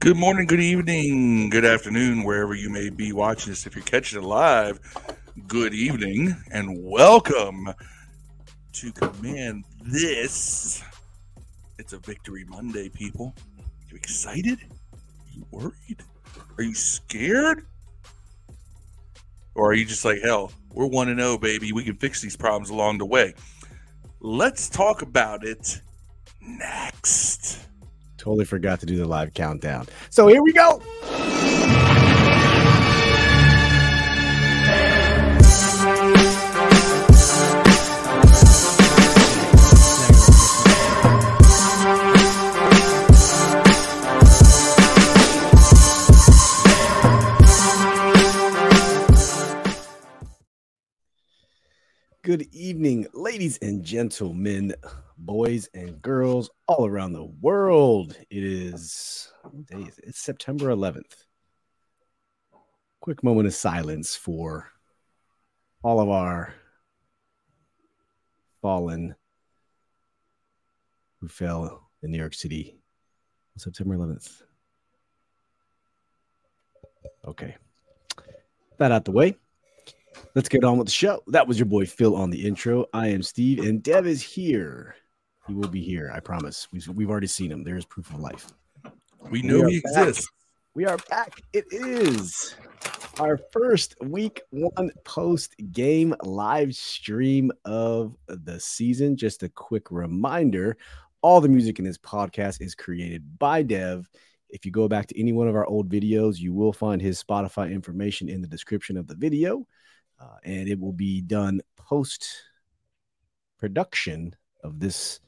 Good morning, good evening, good afternoon, wherever you may be watching this. If you're catching it live, good evening and welcome to Command This. It's a Victory Monday, people. You excited? Are you worried? Are you scared? Or are you just like, hell, we're 1 0, baby. We can fix these problems along the way. Let's talk about it next. Totally forgot to do the live countdown. So here we go. Good evening, ladies and gentlemen, boys and girls all around the world. It is is it? It's September 11th. Quick moment of silence for all of our fallen who fell in New York City on September 11th. Okay. That out the way. Let's get on with the show. That was your boy Phil on the intro. I am Steve, and Dev is here. He will be here, I promise. We've, we've already seen him. There's proof of life. We know We he back. exists. We are back. It is our first week one post game live stream of the season. Just a quick reminder all the music in this podcast is created by Dev. If you go back to any one of our old videos, you will find his Spotify information in the description of the video. Uh, and it will be done post production of this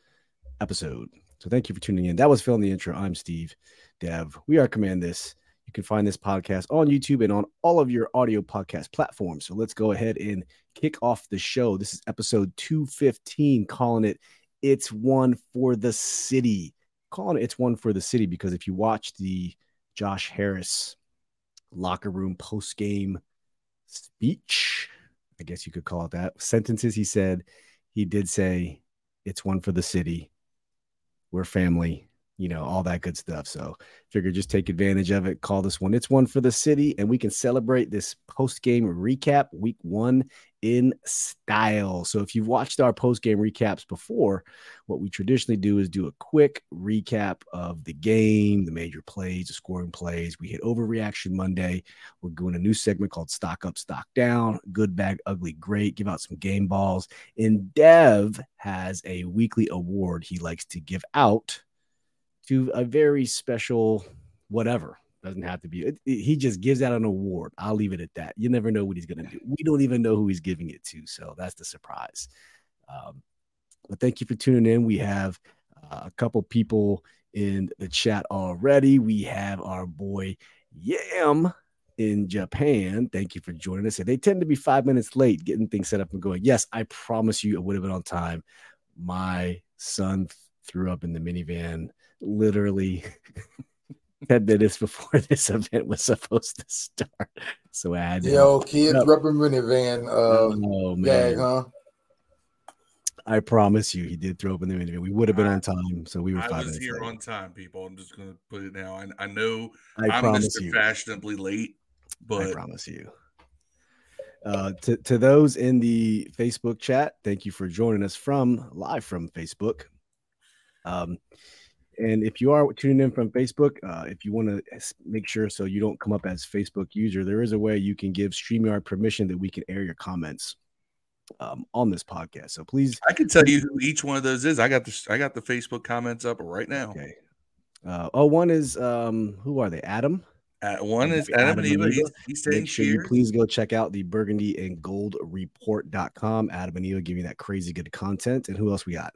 episode. So thank you for tuning in. That was Phil in the intro. I'm Steve Dev. We are Command This. You can find this podcast on YouTube and on all of your audio podcast platforms. So let's go ahead and kick off the show. This is episode 215, calling it It's One for the City. Calling it It's One for the City because if you watch the Josh Harris locker room post game speech, I guess you could call it that, sentences he said, he did say, It's one for the city. We're family, you know, all that good stuff. So figure just take advantage of it. Call this one. It's one for the city, and we can celebrate this post game recap week one in style. So if you've watched our post game recaps before, what we traditionally do is do a quick recap of the game, the major plays, the scoring plays. We hit overreaction Monday. We're doing a new segment called Stock Up, Stock Down, Good, Bad, Ugly, Great. Give out some game balls. And Dev has a weekly award he likes to give out to a very special whatever. Doesn't have to be. It, it- he just gives out an award. I'll leave it at that. You never know what he's going to do. We don't even know who he's giving it to. So that's the surprise. Um, but thank you for tuning in. We have uh, a couple people in the chat already. We have our boy Yam in Japan. Thank you for joining us. And they tend to be five minutes late getting things set up and going. Yes, I promise you, it would have been on time. My son threw up in the minivan literally 10 minutes before this event was supposed to start. So I had to, Yo, kids, Yep. rubber minivan uh, oh, gag, man. huh? I promise you, he did throw up in the minivan. We would have been on time, so we were I was minutes here late. on time, people. I'm just going to put it now. I, I know I I'm promise Mr. you. Fashionably late, but I promise you. Uh, to, to those in the Facebook chat, thank you for joining us from live from Facebook. Um, and if you are tuning in from Facebook, uh, if you want to make sure so you don't come up as Facebook user, there is a way you can give StreamYard permission that we can air your comments um, on this podcast. So please, I can tell you who each one of those is. I got the I got the Facebook comments up right now. okay. Uh, oh, one is um, who are they? Adam. Uh, one is Adam Adam and Eva. He's, he's saying Make sure you please go check out the burgundy and gold report.com. Adam and Eva you that crazy good content. And who else we got?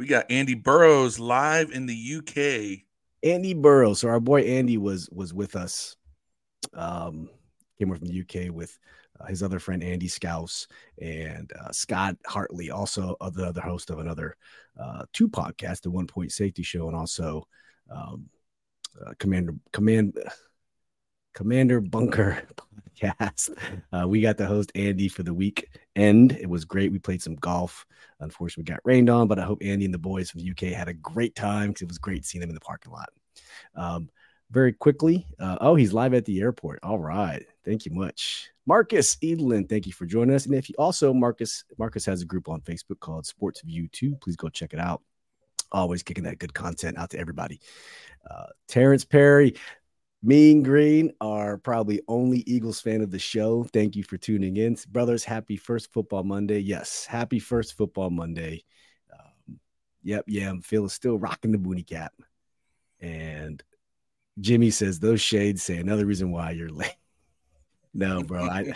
We got Andy Burrows live in the UK. Andy Burrows. So our boy Andy was was with us. Um, came over from the UK with uh, his other friend Andy Scouse and uh, Scott Hartley, also uh, the other host of another uh, two podcast, the One Point Safety Show, and also um, uh, Commander Command Commander Bunker podcast. Uh, we got the host Andy for the week end. It was great. We played some golf. Unfortunately, we got rained on, but I hope Andy and the boys from the UK had a great time because it was great seeing them in the parking lot. Um, very quickly. Uh, oh, he's live at the airport. All right. Thank you much. Marcus Edelin, thank you for joining us. And if you also, Marcus, Marcus has a group on Facebook called Sports View 2. Please go check it out. Always kicking that good content out to everybody. Uh, Terrence Perry, Mean Green, are probably only Eagles fan of the show. Thank you for tuning in. Brothers, happy first football Monday. Yes, happy first football Monday. Um, yep, yeah, Phil is still rocking the booty cap. And Jimmy says those shades say another reason why you're late. No, bro, I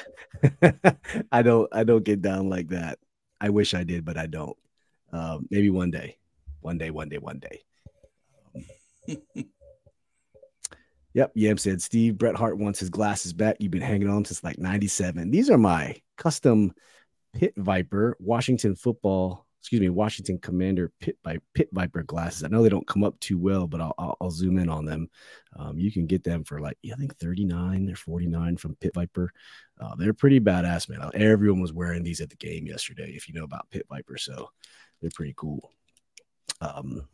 I don't I don't get down like that. I wish I did, but I don't. Um, maybe one day, one day, one day, one day. Um, yep, Yam said Steve Bret Hart wants his glasses back. You've been hanging on since like '97. These are my custom Pit Viper Washington football excuse me, Washington Commander Pit, Vi- Pit Viper glasses. I know they don't come up too well, but I'll, I'll, I'll zoom in on them. Um, you can get them for like, I think 39 or 49 from Pit Viper. Uh, they're pretty badass, man. Everyone was wearing these at the game yesterday, if you know about Pit Viper. So they're pretty cool. Um,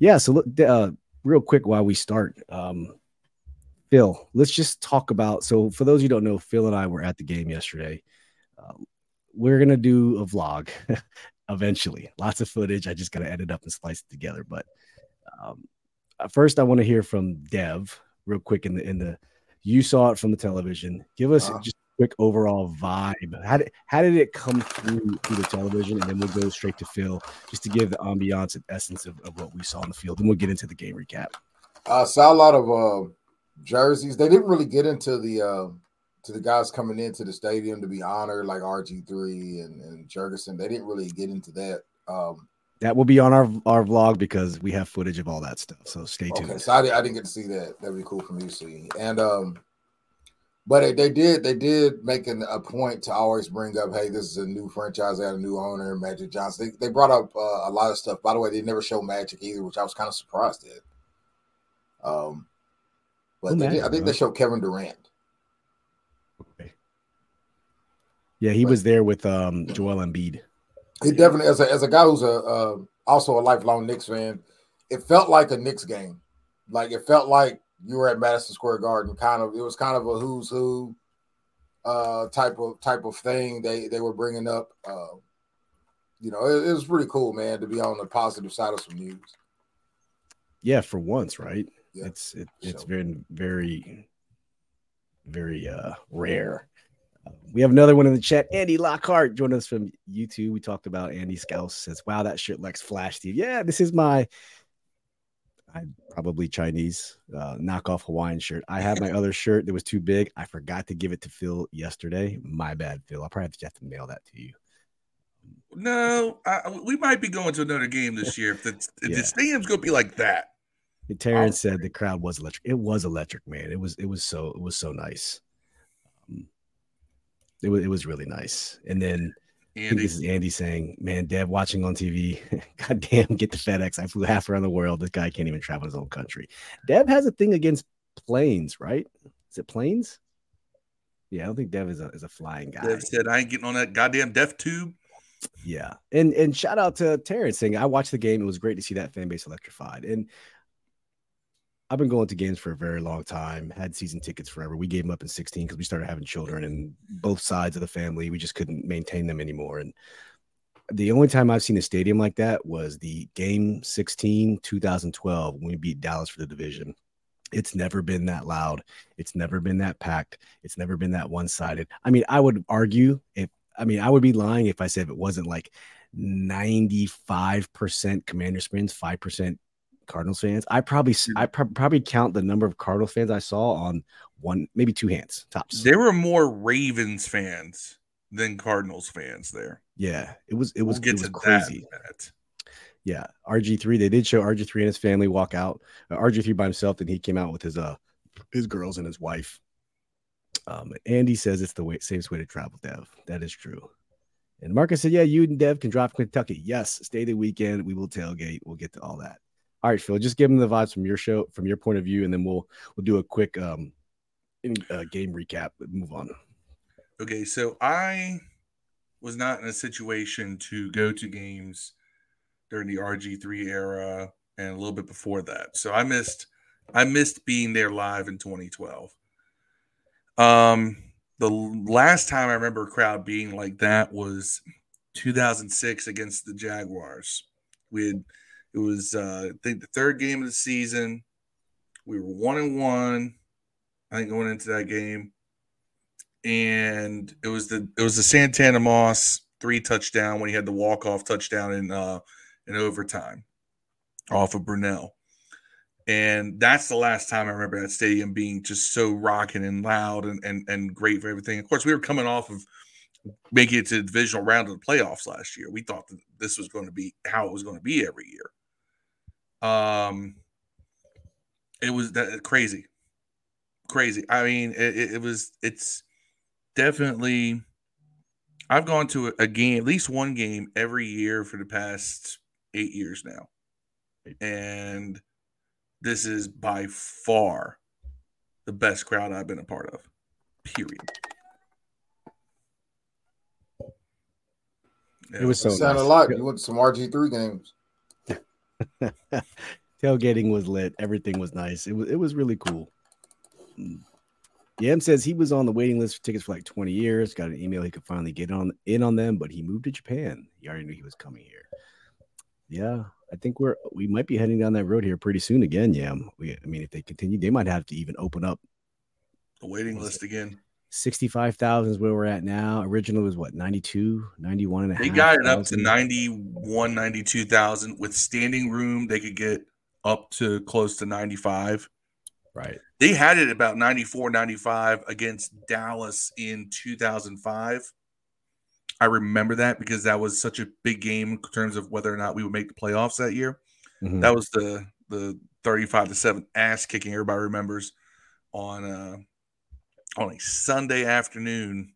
yeah. So look, uh, real quick while we start, um, Phil, let's just talk about. So for those you don't know, Phil and I were at the game yesterday. Uh, we're gonna do a vlog eventually. Lots of footage. I just got to edit up and splice it together. But um, uh, first, I want to hear from Dev real quick in the in the. You saw it from the television. Give us uh, just a quick overall vibe. How did how did it come through through the television, and then we'll go straight to Phil just to give the ambiance and essence of, of what we saw on the field, and we'll get into the game recap. I saw a lot of uh, jerseys. They didn't really get into the. Uh to the guys coming into the stadium to be honored, like RG3 and, and Jurgensen. They didn't really get into that. Um, that will be on our our vlog because we have footage of all that stuff. So stay tuned. Okay, so I, I didn't get to see that. That'd be cool for me to see. And um, but they did they did make an, a point to always bring up, hey, this is a new franchise. They had a new owner, Magic Johnson. They, they brought up uh, a lot of stuff. By the way, they never show Magic either, which I was kind of surprised at. Um, but did, I think they showed Kevin Durant. Okay. Yeah, he but, was there with um Joel Embiid. He definitely, as a as a guy who's a uh, also a lifelong Knicks fan, it felt like a Knicks game. Like it felt like you were at Madison Square Garden. Kind of, it was kind of a who's who uh type of type of thing they they were bringing up. Uh, you know, it, it was pretty cool, man, to be on the positive side of some news. Yeah, for once, right? Yeah. It's it, it's so. very very very uh rare we have another one in the chat. Andy Lockhart joined us from YouTube. We talked about Andy Scouse says, Wow, that shirt looks flash, Steve. Yeah, this is my I probably Chinese uh, knockoff Hawaiian shirt. I have my other shirt that was too big. I forgot to give it to Phil yesterday. My bad, Phil. I'll probably have to mail that to you. No, I, we might be going to another game this year. If the, if yeah. the stadium's going to be like that. Terrence said the crowd was electric. It was electric, man. It was it was so it was so nice. Um, it was it was really nice. And then Andy. this is Andy saying, "Man, Dev watching on TV. God damn, get the FedEx. I flew half around the world. This guy can't even travel his own country." Dev has a thing against planes, right? Is it planes? Yeah, I don't think Dev is a is a flying guy. Dev said, "I ain't getting on that goddamn death tube." Yeah, and and shout out to Terrence saying, "I watched the game. It was great to see that fan base electrified." And I've been going to games for a very long time, had season tickets forever. We gave them up in 16 because we started having children and both sides of the family, we just couldn't maintain them anymore. And the only time I've seen a stadium like that was the game 16, 2012, when we beat Dallas for the division. It's never been that loud. It's never been that packed. It's never been that one sided. I mean, I would argue if, I mean, I would be lying if I said if it wasn't like 95% Commanders fans, 5% Cardinals fans. I probably I probably count the number of Cardinals fans I saw on one, maybe two hands tops. There were more Ravens fans than Cardinals fans there. Yeah, it was it was, we'll it was crazy. That yeah, RG three. They did show RG three and his family walk out. Uh, RG three by himself. Then he came out with his uh his girls and his wife. Um, Andy says it's the way, safest way to travel, Dev. That is true. And Marcus said, "Yeah, you and Dev can drive Kentucky. Yes, stay the weekend. We will tailgate. We'll get to all that." All right, Phil, just give them the vibes from your show, from your point of view, and then we'll we'll do a quick um uh, game recap. Move on. Okay, so I was not in a situation to go to games during the RG3 era and a little bit before that. So I missed I missed being there live in 2012. Um the last time I remember a crowd being like that was 2006 against the Jaguars. We had it was uh, I think the third game of the season. We were one and one. I think going into that game, and it was the it was the Santana Moss three touchdown when he had the walk off touchdown in uh, in overtime off of Brunell. And that's the last time I remember that stadium being just so rocking and loud and, and, and great for everything. Of course, we were coming off of making it to the divisional round of the playoffs last year. We thought that this was going to be how it was going to be every year. Um, it was that crazy, crazy. I mean, it, it was. It's definitely. I've gone to a game, at least one game every year for the past eight years now, and this is by far the best crowd I've been a part of. Period. It was so sounded nice. like you went to some RG3 games. Tailgating was lit. Everything was nice. It was it was really cool. Yam says he was on the waiting list for tickets for like 20 years. Got an email he could finally get on in on them, but he moved to Japan. He already knew he was coming here. Yeah, I think we're we might be heading down that road here pretty soon again. Yam. We, I mean, if they continue, they might have to even open up The waiting list again. 65,000 is where we're at now. Original was what 92, 91 and a half. They got it up to thousand. 91, 92,000 with standing room. They could get up to close to 95. Right. They had it about 94, 95 against Dallas in 2005. I remember that because that was such a big game in terms of whether or not we would make the playoffs that year. Mhm. That was the the 35 to 7 ass kicking everybody remembers on uh on a Sunday afternoon,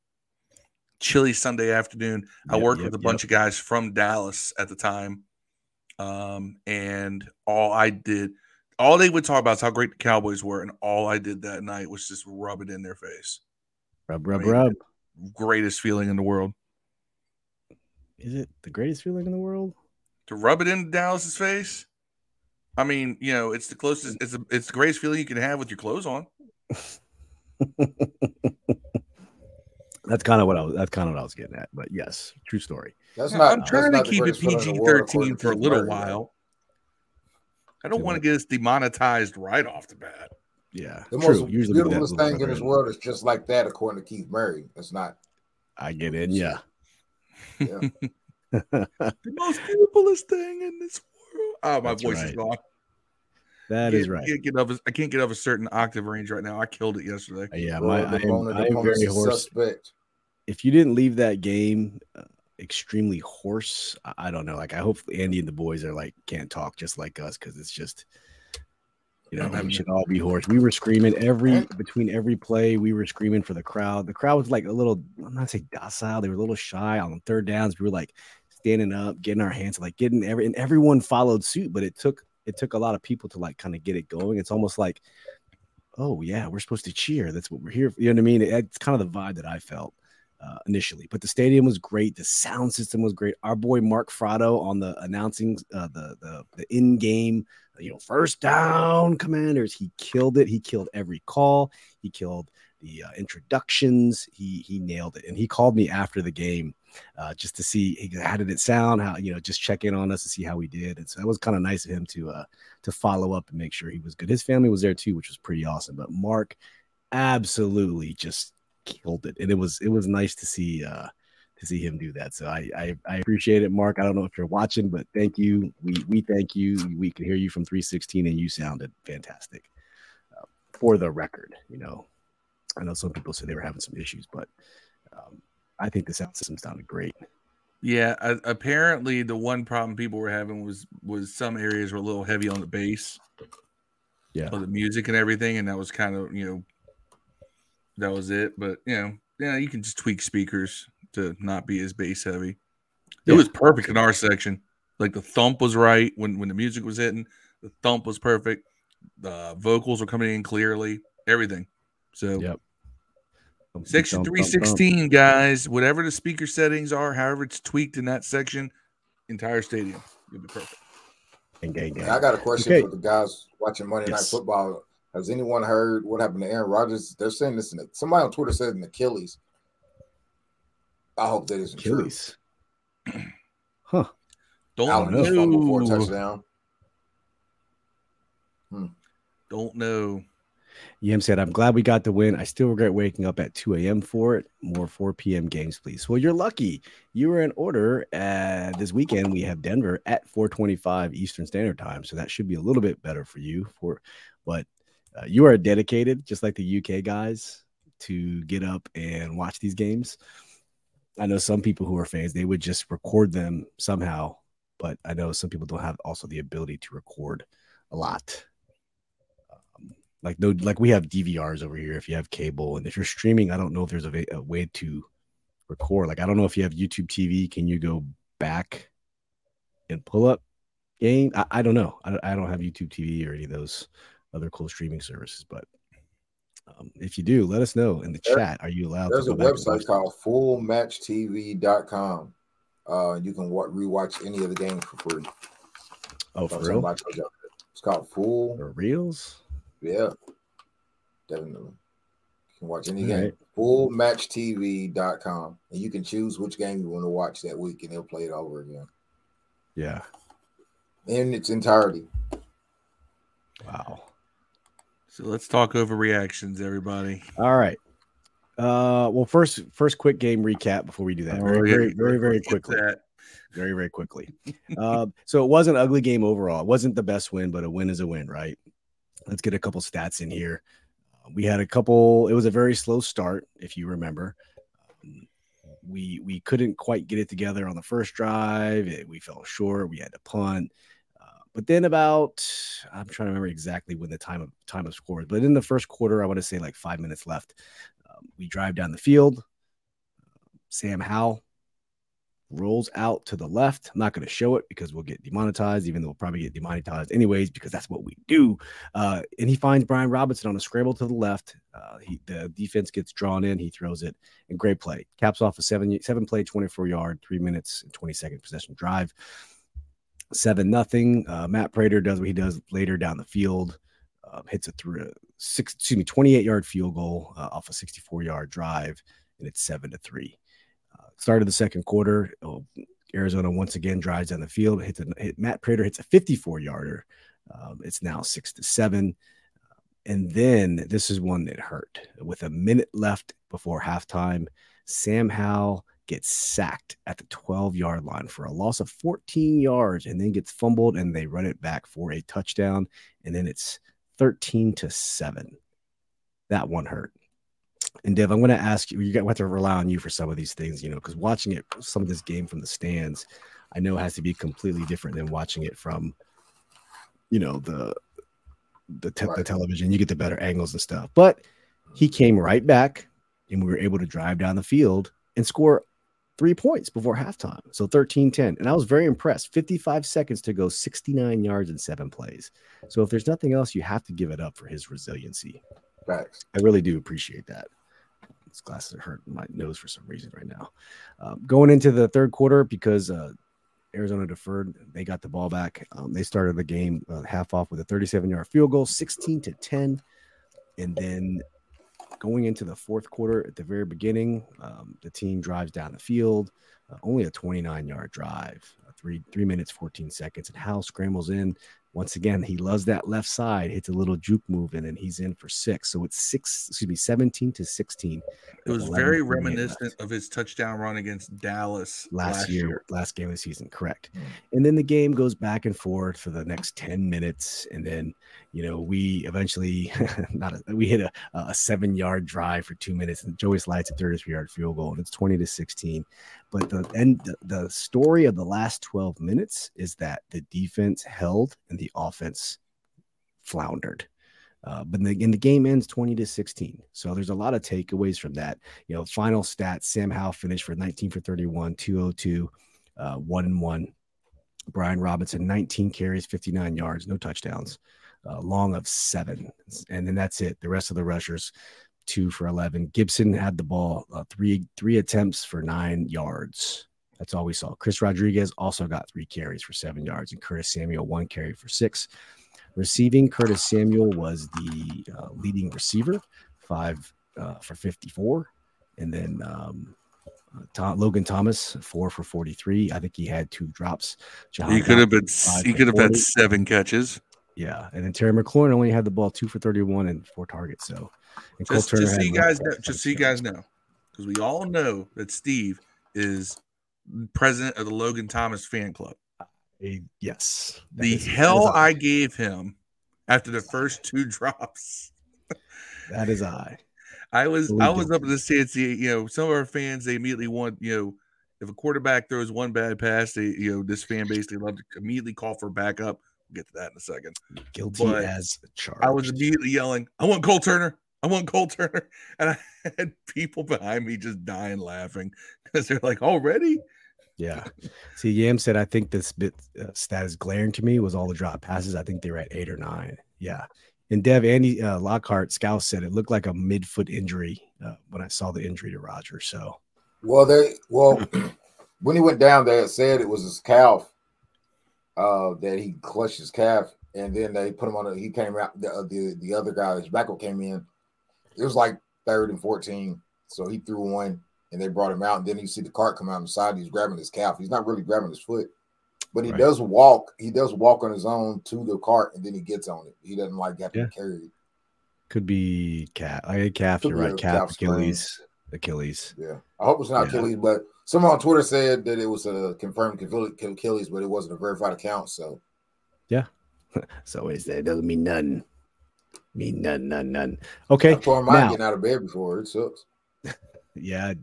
chilly Sunday afternoon. I worked yep, with a yep. bunch of guys from Dallas at the time. Um, and all I did, all they would talk about is how great the Cowboys were, and all I did that night was just rub it in their face. Rub, rub, I mean, rub. Greatest feeling in the world. Is it the greatest feeling in the world? To rub it in Dallas's face. I mean, you know, it's the closest. It's the it's the greatest feeling you can have with your clothes on. That's kind of what I was. That's kind of what I was getting at. But yes, true story. That's not. I'm that's trying to not keep it greatest feeling in PG the world, according thirteen for a little while. I don't want to get us demonetized right off the bat. Yeah, The true. most Usually we do that a beautiful little thing in further this world is just like that, according to Keith Murray. It's not. I get in. Yeah. Yeah. The most beautifulest thing in this world. Oh, my That's voice is gone. That I can't- right. Get up, I can't get up a certain octave range right now. I killed it yesterday. Yeah, my the I am, bone of I am very hoarse. Suspect. If you didn't leave that game uh, extremely hoarse, I, I don't know. Like I hope Andy and the boys are like can't talk just like us because it's just. You know, we should all be hoarse. We were screaming every between every play. We were screaming for the crowd. The crowd was like a little, I'm not say docile. They were a little shy on the third downs. We were like standing up, getting our hands, like getting every, and everyone followed suit. But it took it took a lot of people to like kind of get it going. It's almost like, oh yeah, we're supposed to cheer. That's what we're here. For. You know what I mean? It- it's kind of the vibe that I felt uh, initially. But the stadium was great. The sound system was great. Our boy Mark Frado on the announcing uh, the the the in game, you know, first down commanders. He killed it. He killed every call. He killed the uh, introductions. He he nailed it. And he called me after the game uh, just to see how did it sound. How you know just check in on us to see how we did. And so that was kind of nice of him to uh, to follow up and make sure he was good. His family was there too, which was pretty awesome. But Mark absolutely just killed it, and it was it was nice to see uh to see him do that. So I I, I appreciate it, Mark. I don't know if you're watching, but thank you. We we thank you. We could hear you from 316, and you sounded fantastic. Uh, for the record, you know, I know some people said they were having some issues, but um, I think the sound system sounded great. Yeah, uh, apparently the one problem people were having was was some areas were a little heavy on the bass, Yeah. the music and everything, and that was kind of you know that was it. But you know, yeah, you can just tweak speakers to not be as bass heavy. It Yeah. was perfect in our section. Like the thump was right when when the music was hitting. The thump was perfect. The vocals were coming in clearly. Everything. So, Yep. Section Thump, thump, three sixteen, guys. Whatever the speaker settings are, however it's tweaked in that section, entire stadium, you'll be perfect. thump. Gang, gang, gang. I got a question Okay. for the guys watching Monday Yes. Night Football. Has anyone heard what happened to Aaron Rodgers? They're saying this. In the, somebody on Twitter said an Achilles. I hope that isn't true. Achilles. Huh. Don't Allen know. just fumbled for a touchdown. Hmm. Don't know. Yam said, I'm glad we got the win. I still regret waking up at 2 a.m. for it. More 4 p.m. games, please. Well, you're lucky. You were in order. Uh, this weekend, we have Denver at 425 Eastern Standard Time. So that should be a little bit better for you. For, But uh, you are dedicated, just like the UK guys, to get up and watch these games. I know some people who are fans, they would just record them somehow. But I know some people don't have also the ability to record a lot like no like we have DVRs over here if you have cable and if you're streaming I don't know if there's a, va- a way to record like I don't know if you have YouTube TV can you go back and pull up game I, I don't know I, don't- I don't have YouTube TV or any of those other cool streaming services but um, if you do let us know in the There- chat are you allowed There's a website called fullmatchtv.com. Uh, you can wa- rewatch any of the games for free. oh for real. It's called Full. for reals Yeah, definitely. You can watch any All game. right. Fullmatchtv.com. And you can choose which game you want to watch that week, and they'll play it over again yeah in its entirety. wow So let's talk over reactions, everybody. all right uh well first first quick game recap before we do that Oh, very very very very quickly very very quickly um, so it was an ugly game overall it wasn't the best win but a win is a win right let's get a couple stats in here. We had a couple it was a very slow start if you remember. We we couldn't quite get it together on the first drive. It- we fell short. We had to punt. Uh, but then about i'm trying to remember exactly when the time of time of scores but in the first quarter i want to say like five minutes left um, we drive down the field. Sam howell rolls out to the left. I'm not going to show it because we'll get demonetized, even though we'll probably get demonetized anyways, because that's what we do. Uh, and he finds Brian Robinson on a scramble to the left. Uh, he, the defense gets drawn in. He throws it, and great play. Caps off a seven seven play, 24 yard, three minutes and 20 second possession drive. Seven nothing. Uh, Matt Prater does what he does later down the field. Um, hits a through six, excuse me, 28 yard field goal uh, off a 64 yard drive, and it's seven to three. Uh, start of the second quarter, oh, Arizona once again drives down the field. Hits a, hit, Matt Prater hits a 54 yarder. Um, it's now six to seven. And then this is one that hurt. With a minute left before halftime, Sam Howell gets sacked at the 12 yard line for a loss of 14 yards and then gets fumbled and they run it back for a touchdown. And then it's 13 to 7. That one hurt. And Dev, I'm going to ask you, you have to rely on you for some of these things, you know, because watching it, some of this game from the stands, I know has to be completely different than watching it from, you know, the the, te- the television. You get the better angles and stuff. But he came right back, and we were able to drive down the field and score three points before halftime. So 13 10. And I was very impressed. 55 seconds to go, 69 yards in seven plays. So if there's nothing else, you have to give it up for his resiliency. Facts. I really do appreciate that. These glasses are hurting my nose for some reason right now. Um, going into the third quarter, because uh, Arizona deferred, they got the ball back. Um, they started the game uh, half off with a 37 yard field goal, 16 to 10. And then going into the fourth quarter at the very beginning, um, the team drives down the field, uh, only a 29 yard drive, uh, three three minutes 14 seconds, and Howell scrambles in. Once again, he loves that left side, hits a little juke move in, and he's in for six. So it's six, excuse me, 17 to 16. It was very reminiscent of his touchdown run against Dallas last, year, last game of the season, correct. Mm. And then the game goes back and forth for the next 10 minutes. And then, you know, we eventually not a, we hit a, a seven yard drive for two minutes, and Joey slides a 33 yard field goal, and it's 20 to 16. But the end the, the story of the last 12 minutes is that the defense held and the offense floundered. Uh, but the, and the game ends 20 to 16. So there's a lot of takeaways from that. You know, final stats Sam Howell finished for 19 for 31, 202, uh, 1 and 1. Brian Robinson, 19 carries, 59 yards, no touchdowns, uh, long of seven. And then that's it. The rest of the rushers two for 11. Gibson had the ball uh, three three attempts for nine yards. That's all we saw. Chris Rodriguez also got three carries for seven yards, and Curtis Samuel one carry for six. Receiving, Curtis Samuel was the uh, leading receiver, five uh, for 54. And then um, uh, Tom, Logan Thomas, four for 43. I think he had two drops. Jahan he could have been, he could have had seven catches. Yeah. And then Terry McLaurin only had the ball two for 31 and four targets. So, and just, just so you guys know, just so you guys know, because we all know that Steve is president of the Logan Thomas fan club. yes. The is, hell I gave him after the first two drops. that is I. I was I was up in the stands. You know, some of our fans they immediately want you know if a quarterback throws one bad pass, they you know this fan base they love to immediately call for backup. We'll get to that in a second. Guilty but as charged. I was immediately yelling, "I want Cole Turner! I want Cole Turner!" And I had people behind me just dying laughing because they're like, "Already." Yeah. See, Yam said, I think this bit uh, stat is glaring to me was all the drop passes. I think they were at eight or nine. Yeah. And Dev, Andy uh, Lockhart, Scouse said it looked like a mid-foot injury uh, when I saw the injury to Roger. So, well, they well when he went down, they said it was his calf uh, that he clutched his calf, and then they put him on. A, he came out. The, uh, the the other guy, his backup, came in. It was like third and fourteen, so he threw one, and they brought him out. And then you see the cart come out on the side. He's grabbing his calf. He's not really grabbing his foot but he right. does walk. He does walk on his own to the cart, and then he gets on it. He doesn't like have to yeah. carry it. Could be calf. I calf. Could you're right. Calf, Achilles. Achilles. Yeah. I hope it's not yeah. Achilles, but someone on Twitter said that it was a confirmed Achilles, but it wasn't a verified account. So. Yeah. so it doesn't mean none. Mean none, none, none. Okay. I tore my getting out of bed before. It sucks. yeah.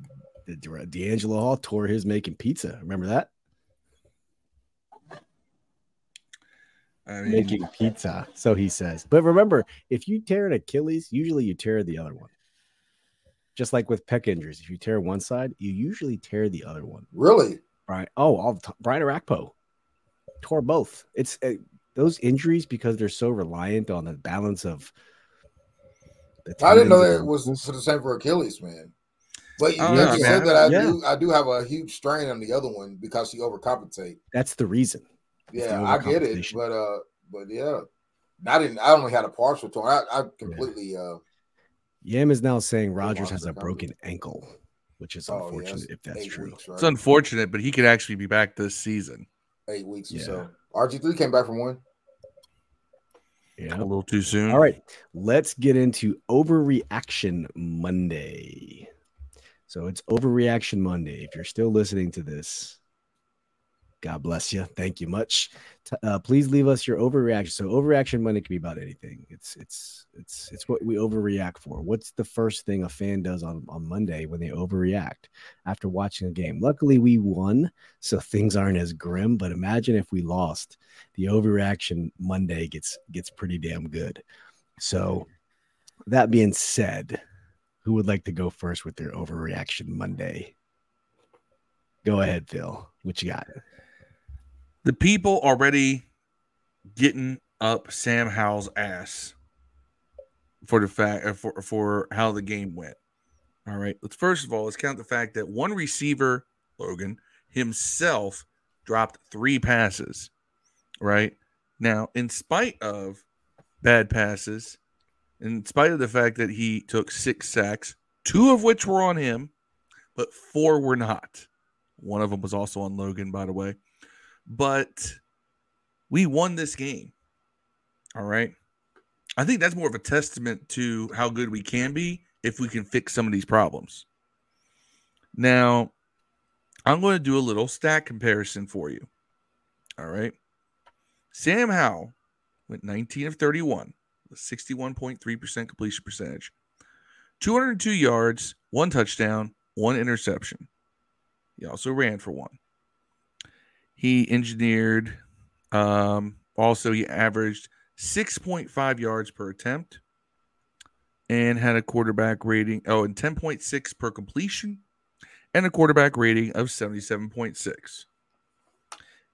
DeAngelo Hall tore his making pizza. Remember that? I mean, making pizza. So he says. But remember, if you tear an Achilles, usually you tear the other one. Just like with pec injuries, if you tear one side, you usually tear the other one. Really? Brian. Oh, all the time. Brian Orakpo tore both. It's uh, those injuries because they're so reliant on the balance of. The I didn't know that it was for the same for Achilles, man. But you, know, said that I yeah. do. I do have a huge strain on the other one because you overcompensate. That's the reason. Yeah, I get it, but uh, but yeah, I didn't. I only had a partial torn. I, I completely. Yeah. uh Yam is now saying Rodgers has a broken ankle, which is oh, unfortunate yeah, if that's true. Weeks, right? It's unfortunate, but he could actually be back this season. Eight weeks yeah. or so. RG three came back from one. Yeah, a little too soon. All right, let's get into overreaction Monday. So it's overreaction Monday. If you're still listening to this, God bless you. Thank you much. Uh, please leave us your overreaction. So overreaction money can be about anything. It's it's it's it's what we overreact for. What's the first thing a fan does on, on Monday when they overreact after watching a game? Luckily, we won, so things aren't as grim. But imagine if we lost. The overreaction Monday gets gets pretty damn good. So that being said, who would like to go first with their overreaction Monday? Go ahead, Phil. What you got? The people already getting up Sam Howell's ass for the fact uh, for for how the game went. All right, let's first of all let's count the fact that one receiver, Logan himself, dropped three passes. Right now, in spite of bad passes, in spite of the fact that he took six sacks, two of which were on him, but four were not. One of them was also on Logan, by the way but we won this game. All right. I think that's more of a testament to how good we can be if we can fix some of these problems. Now, I'm going to do a little stat comparison for you. All right. Sam Howell went 19 of 31 with 61.3% completion percentage, 202 yards, one touchdown, one interception. He also ran for one. He engineered, um, also, he averaged 6.5 yards per attempt and had a quarterback rating, oh, and 10.6 per completion and a quarterback rating of 77.6.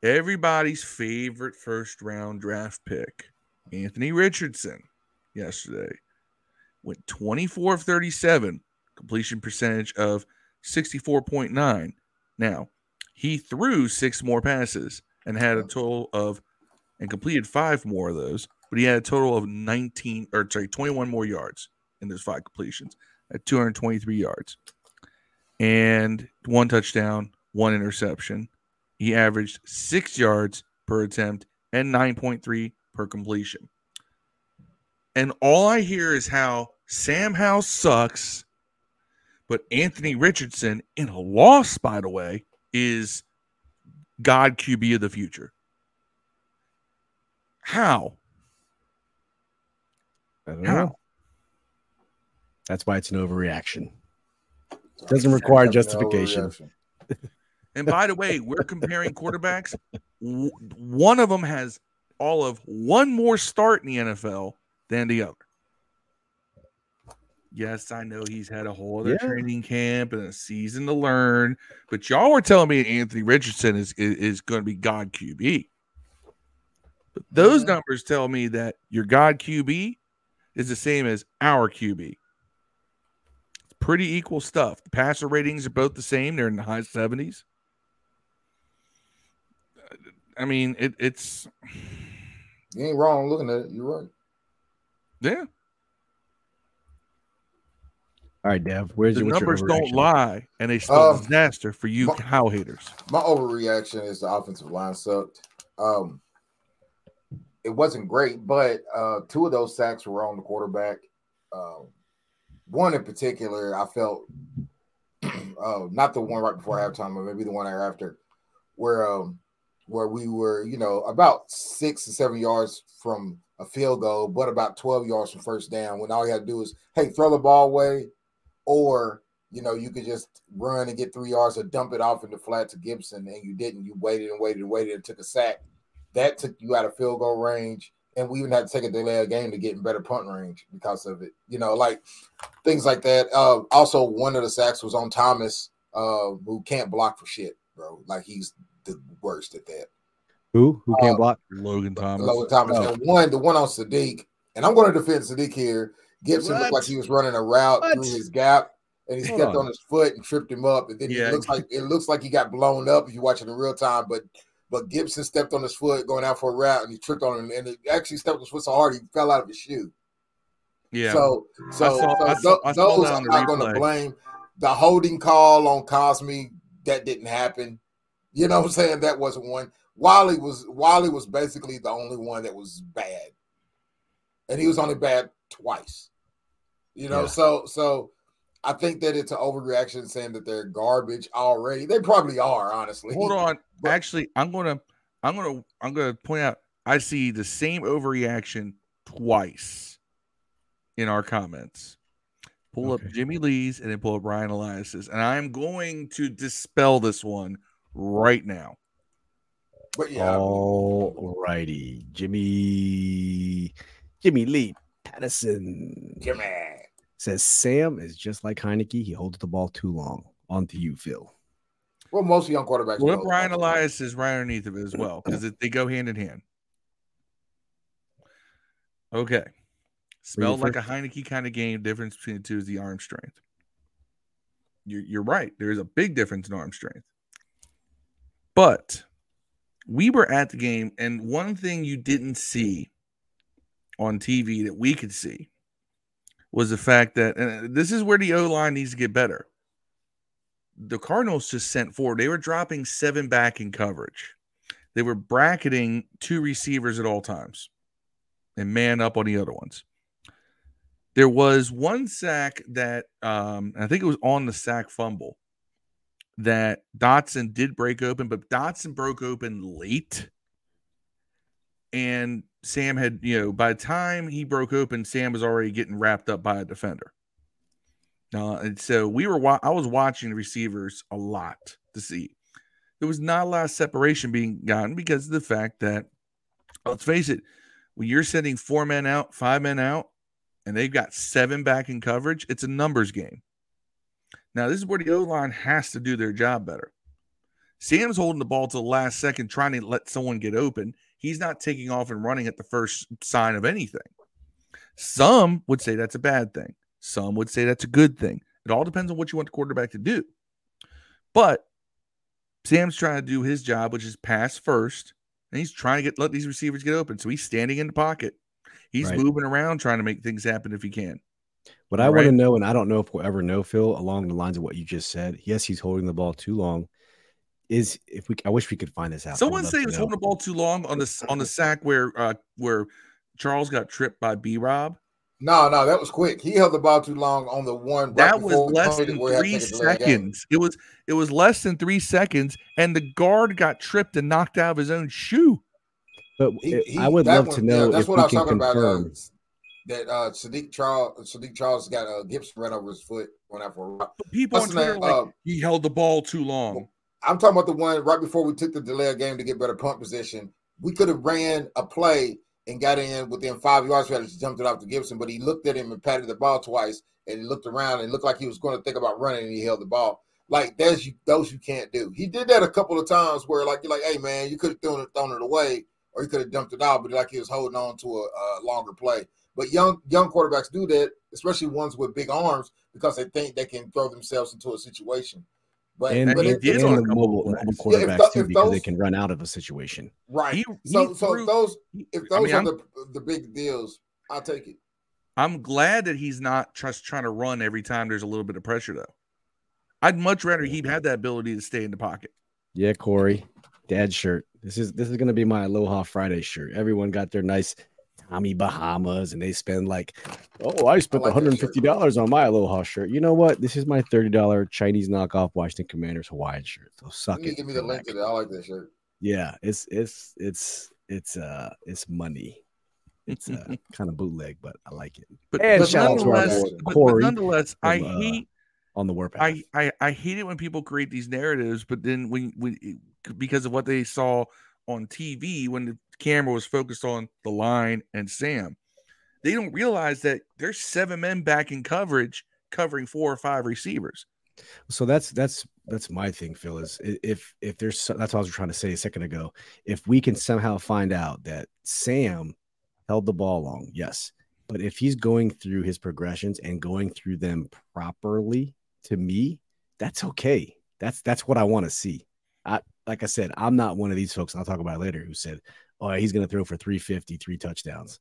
Everybody's favorite first round draft pick, Anthony Richardson, yesterday went 24 of 37, completion percentage of 64.9. Now, he threw six more passes and had a total of and completed five more of those, but he had a total of 19 or sorry, 21 more yards in those five completions at 223 yards and one touchdown, one interception. He averaged six yards per attempt and 9.3 per completion. And all I hear is how Sam Howell sucks, but Anthony Richardson, in a loss, by the way, is God QB of the future. How? I don't How? know. That's why it's an overreaction. It Doesn't require justification. And by the way, we're comparing quarterbacks. One of them has all of one more start in the NFL than the other. Yes, I know he's had a whole other Yeah. training camp and a season to learn, but y'all were telling me Anthony Richardson is is, is going to be God QB. But those Mhm. numbers tell me that your God QB is the same as our QB. It's pretty equal stuff. The passer ratings are both the same; they're in the high seventies. I mean, it, it's You ain't wrong looking at it. You're right. yeah. All right, Dev. Where's The your, what's your numbers don't lie, and they spell Um, disaster for you my- cow haters. My overreaction is the offensive line sucked. Um, it wasn't great, but uh, two of those sacks were on the quarterback. Um, one in particular, I felt uh, not the one right before halftime, but maybe the one after, where um, where we were, you know, about six to seven yards from a field goal, but about twelve yards from first down. When all you had to do is, hey, throw the ball away, or you know, you could just run and get three yards or dump it off in the flat to Gibson, and you didn't. You waited and waited and waited and took a sack. That took you out of field goal range, and we even had to take a delay of game to get in better punt range because of it. You know, like things like that. Uh, also, one of the sacks was on Thomas, uh, who can't block for shit, bro. Like he's the worst at that. Who? Who can't Uh, block? Logan Thomas. Logan Thomas. Oh. And one, the one on Saahdiq, and I'm going to defend Saahdiq here. Gibson looked like he was running a route What? through his gap, and he Hold stepped on. on. his foot and tripped him up. And then Yeah. it looks like it looks like he got blown up if you watch it in real time. But but Gibson stepped on his foot going out for a route, and he tripped on him, and it actually stepped on his foot so hard he fell out of his shoe. Yeah. So so, saw- so I tho- saw- I saw those I'm not going to blame. The holding call on Cosmi that didn't happen. You know what I'm saying? That wasn't one. Wally was Wally was basically the only one that was bad, and he was only bad twice. You know, Yeah. so so I think that it's an overreaction saying that they're garbage already. They probably are, honestly. Hold on. But- Actually, I'm gonna, I'm gonna, I'm gonna point out. I see the same overreaction twice in our comments. Pull Okay. up Jimmy Lee's and then pull up Ryan Elias's, and I'm going to dispel this one right now. But yeah, All righty, Jimmy. Jimmy Lee Patterson Jimmy. says Sam is just like Heinicke. He holds the ball too long. On to you, Phil. Well, most young quarterbacks. Pull up know Ryan Elias is right underneath of it as well because they go hand in hand. Okay. Smelled like a Heinicke kind of game. Difference between the two is the arm strength. You're, you're right. There is a big difference in arm strength. But we were at the game, and one thing you didn't see on TV that we could see was the fact that, and this is where the O line needs to get better. The Cardinals just sent forward, they were dropping seven back in coverage. They were bracketing two receivers at all times and man up on the other ones. There was one sack that um, I think it was on the sack fumble that Dotson did break open, but Dotson broke open late. And Sam had, you know, by the time he broke open, Sam was already getting wrapped up by a defender. Uh, and so we were, wa- I was watching the receivers a lot to see. There was not a lot of separation being gotten because of the fact that, let's face it, when you're sending four men out, five men out, and they've got seven back in coverage, it's a numbers game. Now, this is where the O line has to do their job better. Sam's holding the ball to the last second, trying to let someone get open. He's not taking off and running at the first sign of anything. Some would say that's a bad thing. Some would say that's a good thing. It all depends on what you want the quarterback to do. But Sam's trying to do his job, which is pass first, and he's trying to get let these receivers get open. So he's standing in the pocket. He's Right. moving around trying to make things happen if he can. What I want to know, and I don't know if we'll ever know, Phil, along the lines of what you just said. Yes, he's holding the ball too long. Is if we, I wish we could find this out. Someone love say to he was know. holding the ball too long on the on the sack where uh where Charles got tripped by B Rob. No, no, that was quick. He held the ball too long on the one. right That was before we less punted than where three to take a delay game. seconds. It was it was less than three seconds, and the guard got tripped and knocked out of his own shoe. But He- he- I would love one- to know yeah, that's if what we I was can talking about. Uh, confirm. that uh, Saahdiq Charles, Saahdiq Charles got uh, Gibson ran over his foot going out for a rock. People What's on Twitter name? like Uh, he held the ball too long. I'm talking about the one right before we took the delay of game to get better punt position. We could have ran a play and got in within five yards. We had to jumped it off to Gibson, but he looked at him and patted the ball twice, and he looked around and looked like he was going to think about running, and he held the ball. Like you, those you can't do. He did that a couple of times where like you're like, hey man, you could have thrown it thrown it away, or you could have dumped it out, but like he was holding on to a, a longer play. But young young quarterbacks do that, especially ones with big arms, because they think they can throw themselves into a situation. But, And, but he it, did it's on a and the mobile, plays. mobile Yeah, if quarterbacks tho- too, if because they can run out of a situation. right. He- so he so threw- if those He- if I those mean, are I'm, the the big deals, I'll take it. I'm glad that he's not just trying to run every time there's a little bit of pressure, though. I'd much rather he had that ability to stay in the pocket. Yeah, Corey, dad shirt. This is this is gonna be my Aloha Friday shirt. Everyone got their nice Tommy Bahamas, and they spend like, oh, I spent like one hundred fifty dollars on my Aloha shirt. You know what? This is my thirty dollar Chinese knockoff Washington Commanders Hawaiian shirt. So suck You it. give me the link to Mack. that. I like that shirt. Yeah, it's it's it's it's uh it's money. It's uh, kind of bootleg, but I like it. But, And but shout out to our nonetheless, boy, but, but Corey nonetheless, I from, uh, hate On the warpath. I, I I hate it when people create these narratives, but then when when because of what they saw on TV when the camera was focused on the line and Sam, they don't realize that there's seven men back in coverage covering four or five receivers. So that's that's that's my thing, Phil. Is if if there's that's what I was trying to say a second ago. If we can somehow find out that Sam held the ball long, yes, but if he's going through his progressions and going through them properly, to me, that's okay. That's that's what I want to see. I like I said, I'm not one of these folks. I'll talk about it later. Who said, "Oh, he's going to throw for 350, three touchdowns."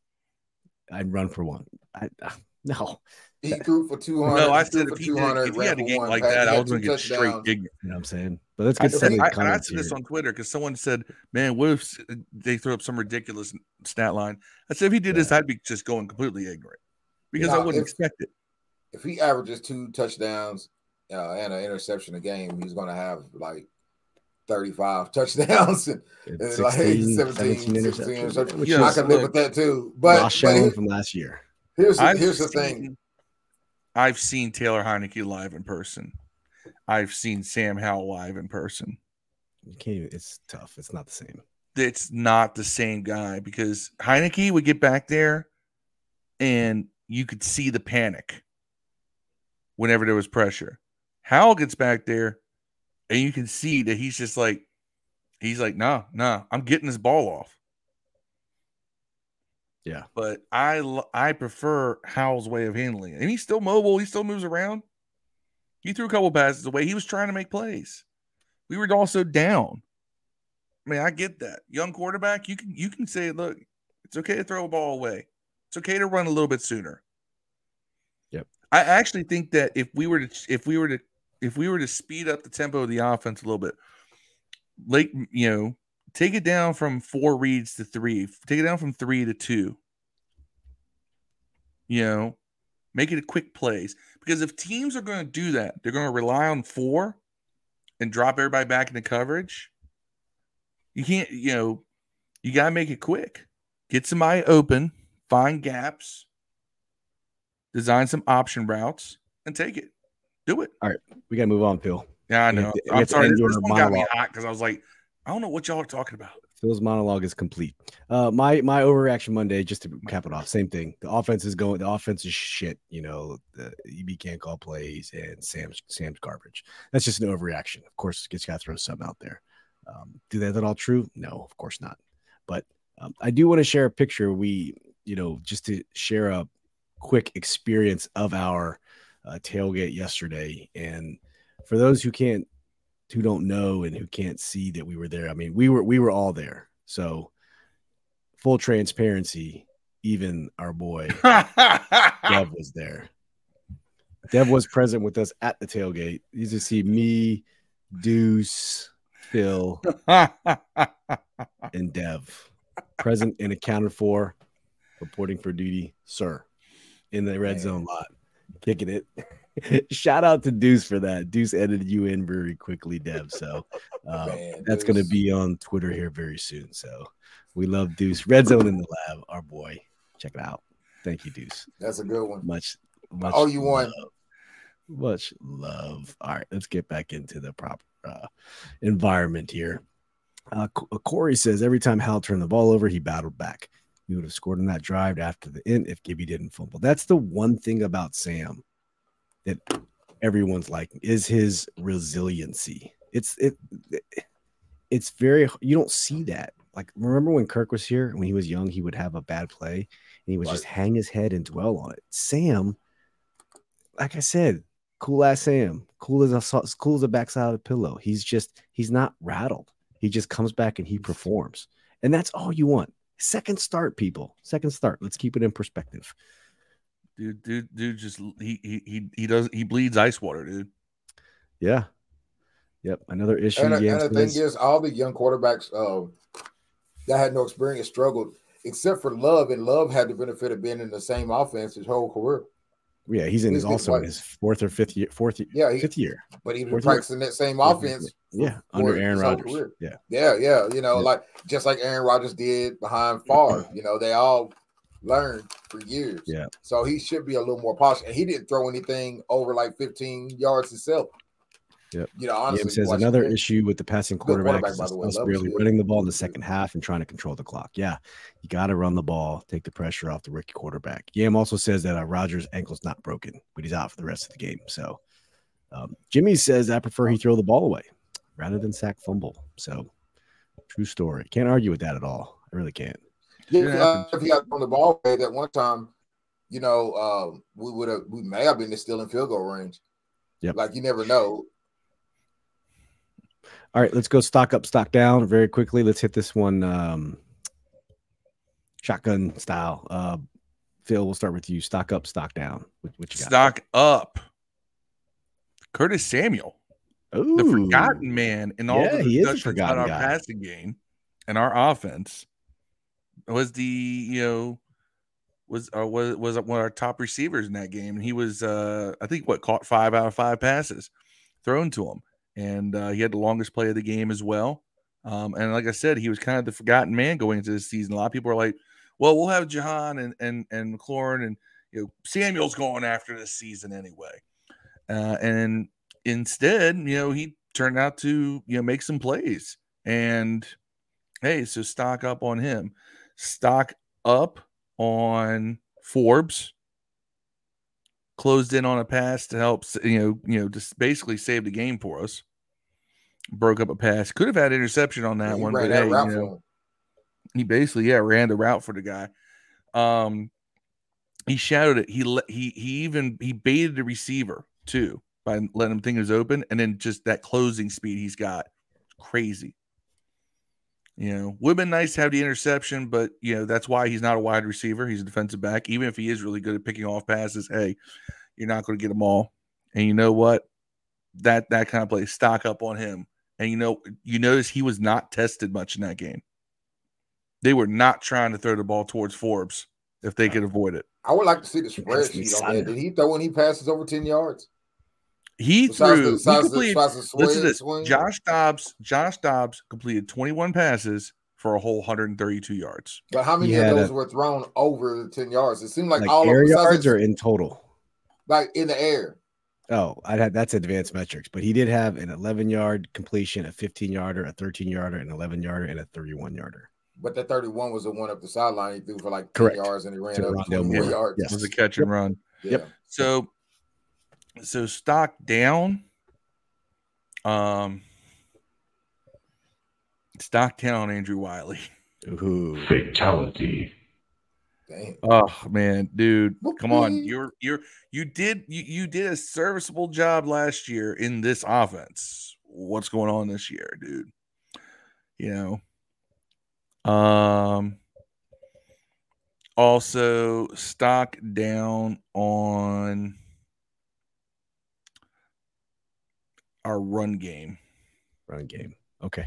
I'd run for one. I, no, He threw for two hundred. No, I he threw said for if he, did, 200, if he had a game one, like pass- that, I was going to get straight touchdowns. ignorant. you know what I'm saying. But let's I get think- some I, and I comments said this on Twitter because someone said, "Man, what if they throw up some ridiculous stat line?" I said, "If he did this, I'd be just going completely ignorant because I wouldn't if- expect it." If he averages two touchdowns uh, and an interception a game, he's going to have like thirty-five touchdowns and, and It's like 16, 17, 17 16 interceptions, interceptions. which Yeah, I is can live look, with that too. But, Josh but Allen here- from last year. here's the, I've here's the seen, thing. I've seen Taylor Heinicke live in person. I've seen Sam Howell live in person. You can't. Even, it's tough. It's not the same. It's not the same guy because Heinicke would get back there, and you could see the panic whenever there was pressure. Howell gets back there, and you can see that he's just like, he's like, nah, nah, I'm getting this ball off. Yeah. But I I prefer Howell's way of handling it. And he's still mobile. He still moves around. He threw a couple passes away. He was trying to make plays. We were also down. I mean, I get that. Young quarterback, you can you can say, look, it's okay to throw a ball away. It's okay to run a little bit sooner. Yep. I actually think that if we were to if we were to if we were to speed up the tempo of the offense a little bit, like you know, take it down from four reads to three, take it down from three to two. You know, make it a quick plays because if teams are going to do that, they're going to rely on four and drop everybody back into coverage. You can't, you know, you got to make it quick. Get somebody open, find gaps, design some option routes, and take it. Do it. All right, we gotta move on, Phil. Yeah, I know. I'm sorry. This, one got me hot because I was like, I don't know what y'all are talking about. Phil's monologue is complete. Uh, my my overreaction Monday, just to cap it off, same thing. The offense is going. The offense is shit. You know, the EB can't call plays, and Sam's Sam's garbage. That's just an overreaction. Of course, gets got to throw some out there. Um, do that at all true? No, of course not. But um, I do want to share a picture. We, you know, just to share a quick experience of our uh, tailgate yesterday. And for those who can't, who don't know and who can't see that we were there, I mean, we were we were all there. So full transparency, even our boy Dev was there. Dev was present with us at the tailgate. You just see me, Deuce, Phil, and Dev present and accounted for, reporting for duty, sir, in the red Man. zone lot, kicking it. Shout out to Deuce for that. Deuce edited you in very quickly, Dev. So uh, Man, that's going to be on Twitter here very soon. So we love Deuce. Red Zone in the lab, our boy. Check it out. Thank you, Deuce. That's a good one. Much, much. Oh, you want? Much love. All right, let's get back into the proper uh, environment here. Uh, Corey says every time Howell turned the ball over, he battled back. He would have scored on that drive after the end if Gibby didn't fumble. That's the one thing about Sam that everyone's liking is his resiliency. It's it, it it's very you don't see that. Like remember when Kirk was here when he was young, he would have a bad play and he would right. just hang his head and dwell on it. Sam, like I said, cool ass Sam, cool as a cool as a backside of the pillow. He's just he's not rattled. He just comes back and he performs. And that's all you want. Second start, people. Second start. Let's keep it in perspective. Dude, dude, dude, just he he he he does he bleeds ice water, dude. Yeah. Yep. Another issue. And, and the thing is, all the young quarterbacks uh, that had no experience struggled, except for Love, and Love had the benefit of being in the same offense his whole career. Yeah, he's in he's also in his fourth or fifth year, fourth year, yeah, he, fifth year. But he was practicing year. that same offense. Yeah, under Aaron Rodgers. Yeah, yeah, yeah. You know, yeah. like just like Aaron Rodgers did behind Favre. you know, they all learned for years. Yeah. So he should be a little more polished. And he didn't throw anything over like 15 yards himself. Yep. You know, honestly, says another issue with the passing quarterback, quarterback is us really running the ball in the second half and trying to control the clock. Yeah, you got to run the ball, take the pressure off the rookie quarterback. Yam also says that uh, Rodgers' ankle's not broken, but he's out for the rest of the game. So um, Jimmy says I prefer he throw the ball away rather than sack fumble. So true story. Can't argue with that at all. I really can't. Yeah, uh, if he had thrown the ball away that one time, you know, uh, we would have we may have been still in field goal range. Yeah, like you never know. All right, let's go stock up, stock down very quickly. Let's hit this one um, shotgun style. Uh, Phil, we'll start with you. Stock up, stock down. What, what you got? Stock up. Curtis Samuel, Ooh. the forgotten man in all yeah, the discussions about our guy. passing game and our offense, was the you know was uh, was was one of our top receivers in that game, and he was uh, I think what caught five out of five passes thrown to him and uh, he had the longest play of the game as well. Um, and like I said, he was kind of the forgotten man going into this season. A lot of people are like, "Well, we'll have Jahan and and and McLaurin and you know Samuel's going after this season anyway." Uh, and instead, you know, he turned out to you know make some plays. And hey, so stock up on him. Stock up on Forbes closed in on a pass to help you know you know just basically save the game for us. Broke up a pass. Could have had interception on that he one, but hey, you know, he basically yeah ran the route for the guy. Um, he shouted it. He let he he even he baited the receiver too by letting him think it was open, and then just that closing speed he's got, crazy. You know, would have been nice to have the interception, but you know that's why he's not a wide receiver. He's a defensive back. Even if he is really good at picking off passes, hey, you're not going to get them all. And you know what? That that kind of play, stock up on him. And you know, you notice he was not tested much in that game. They were not trying to throw the ball towards Forbes if they could avoid it. I would like to see the spreadsheet on that. Did he throw when he passes over 10 yards? He threw. The, he completed, the, listen to this. Josh Dobbs. Josh Dobbs completed 21 passes for a whole 132 yards. But how many of those a, were thrown over 10 yards? It seemed like, like all air of yards or in total. Like in the air. Oh, I had that's advanced metrics, but he did have an 11 yard completion, a 15 yarder, a 13 yarder, an 11 yarder, and a 31 yarder. But that 31 was the one up the sideline. He threw for like 10 Correct. yards and he ran to up 24 yards. Yes. It was a catch and run. Yeah. Yep. So so stock down. Um, stock down on Andrew Wylie. Ooh. Fatality. Damn. Oh man, dude, come on. You're you're you did you, you did a serviceable job last year in this offense. What's going on this year, dude? You know. Um also stock down on our run game. Run game. Okay.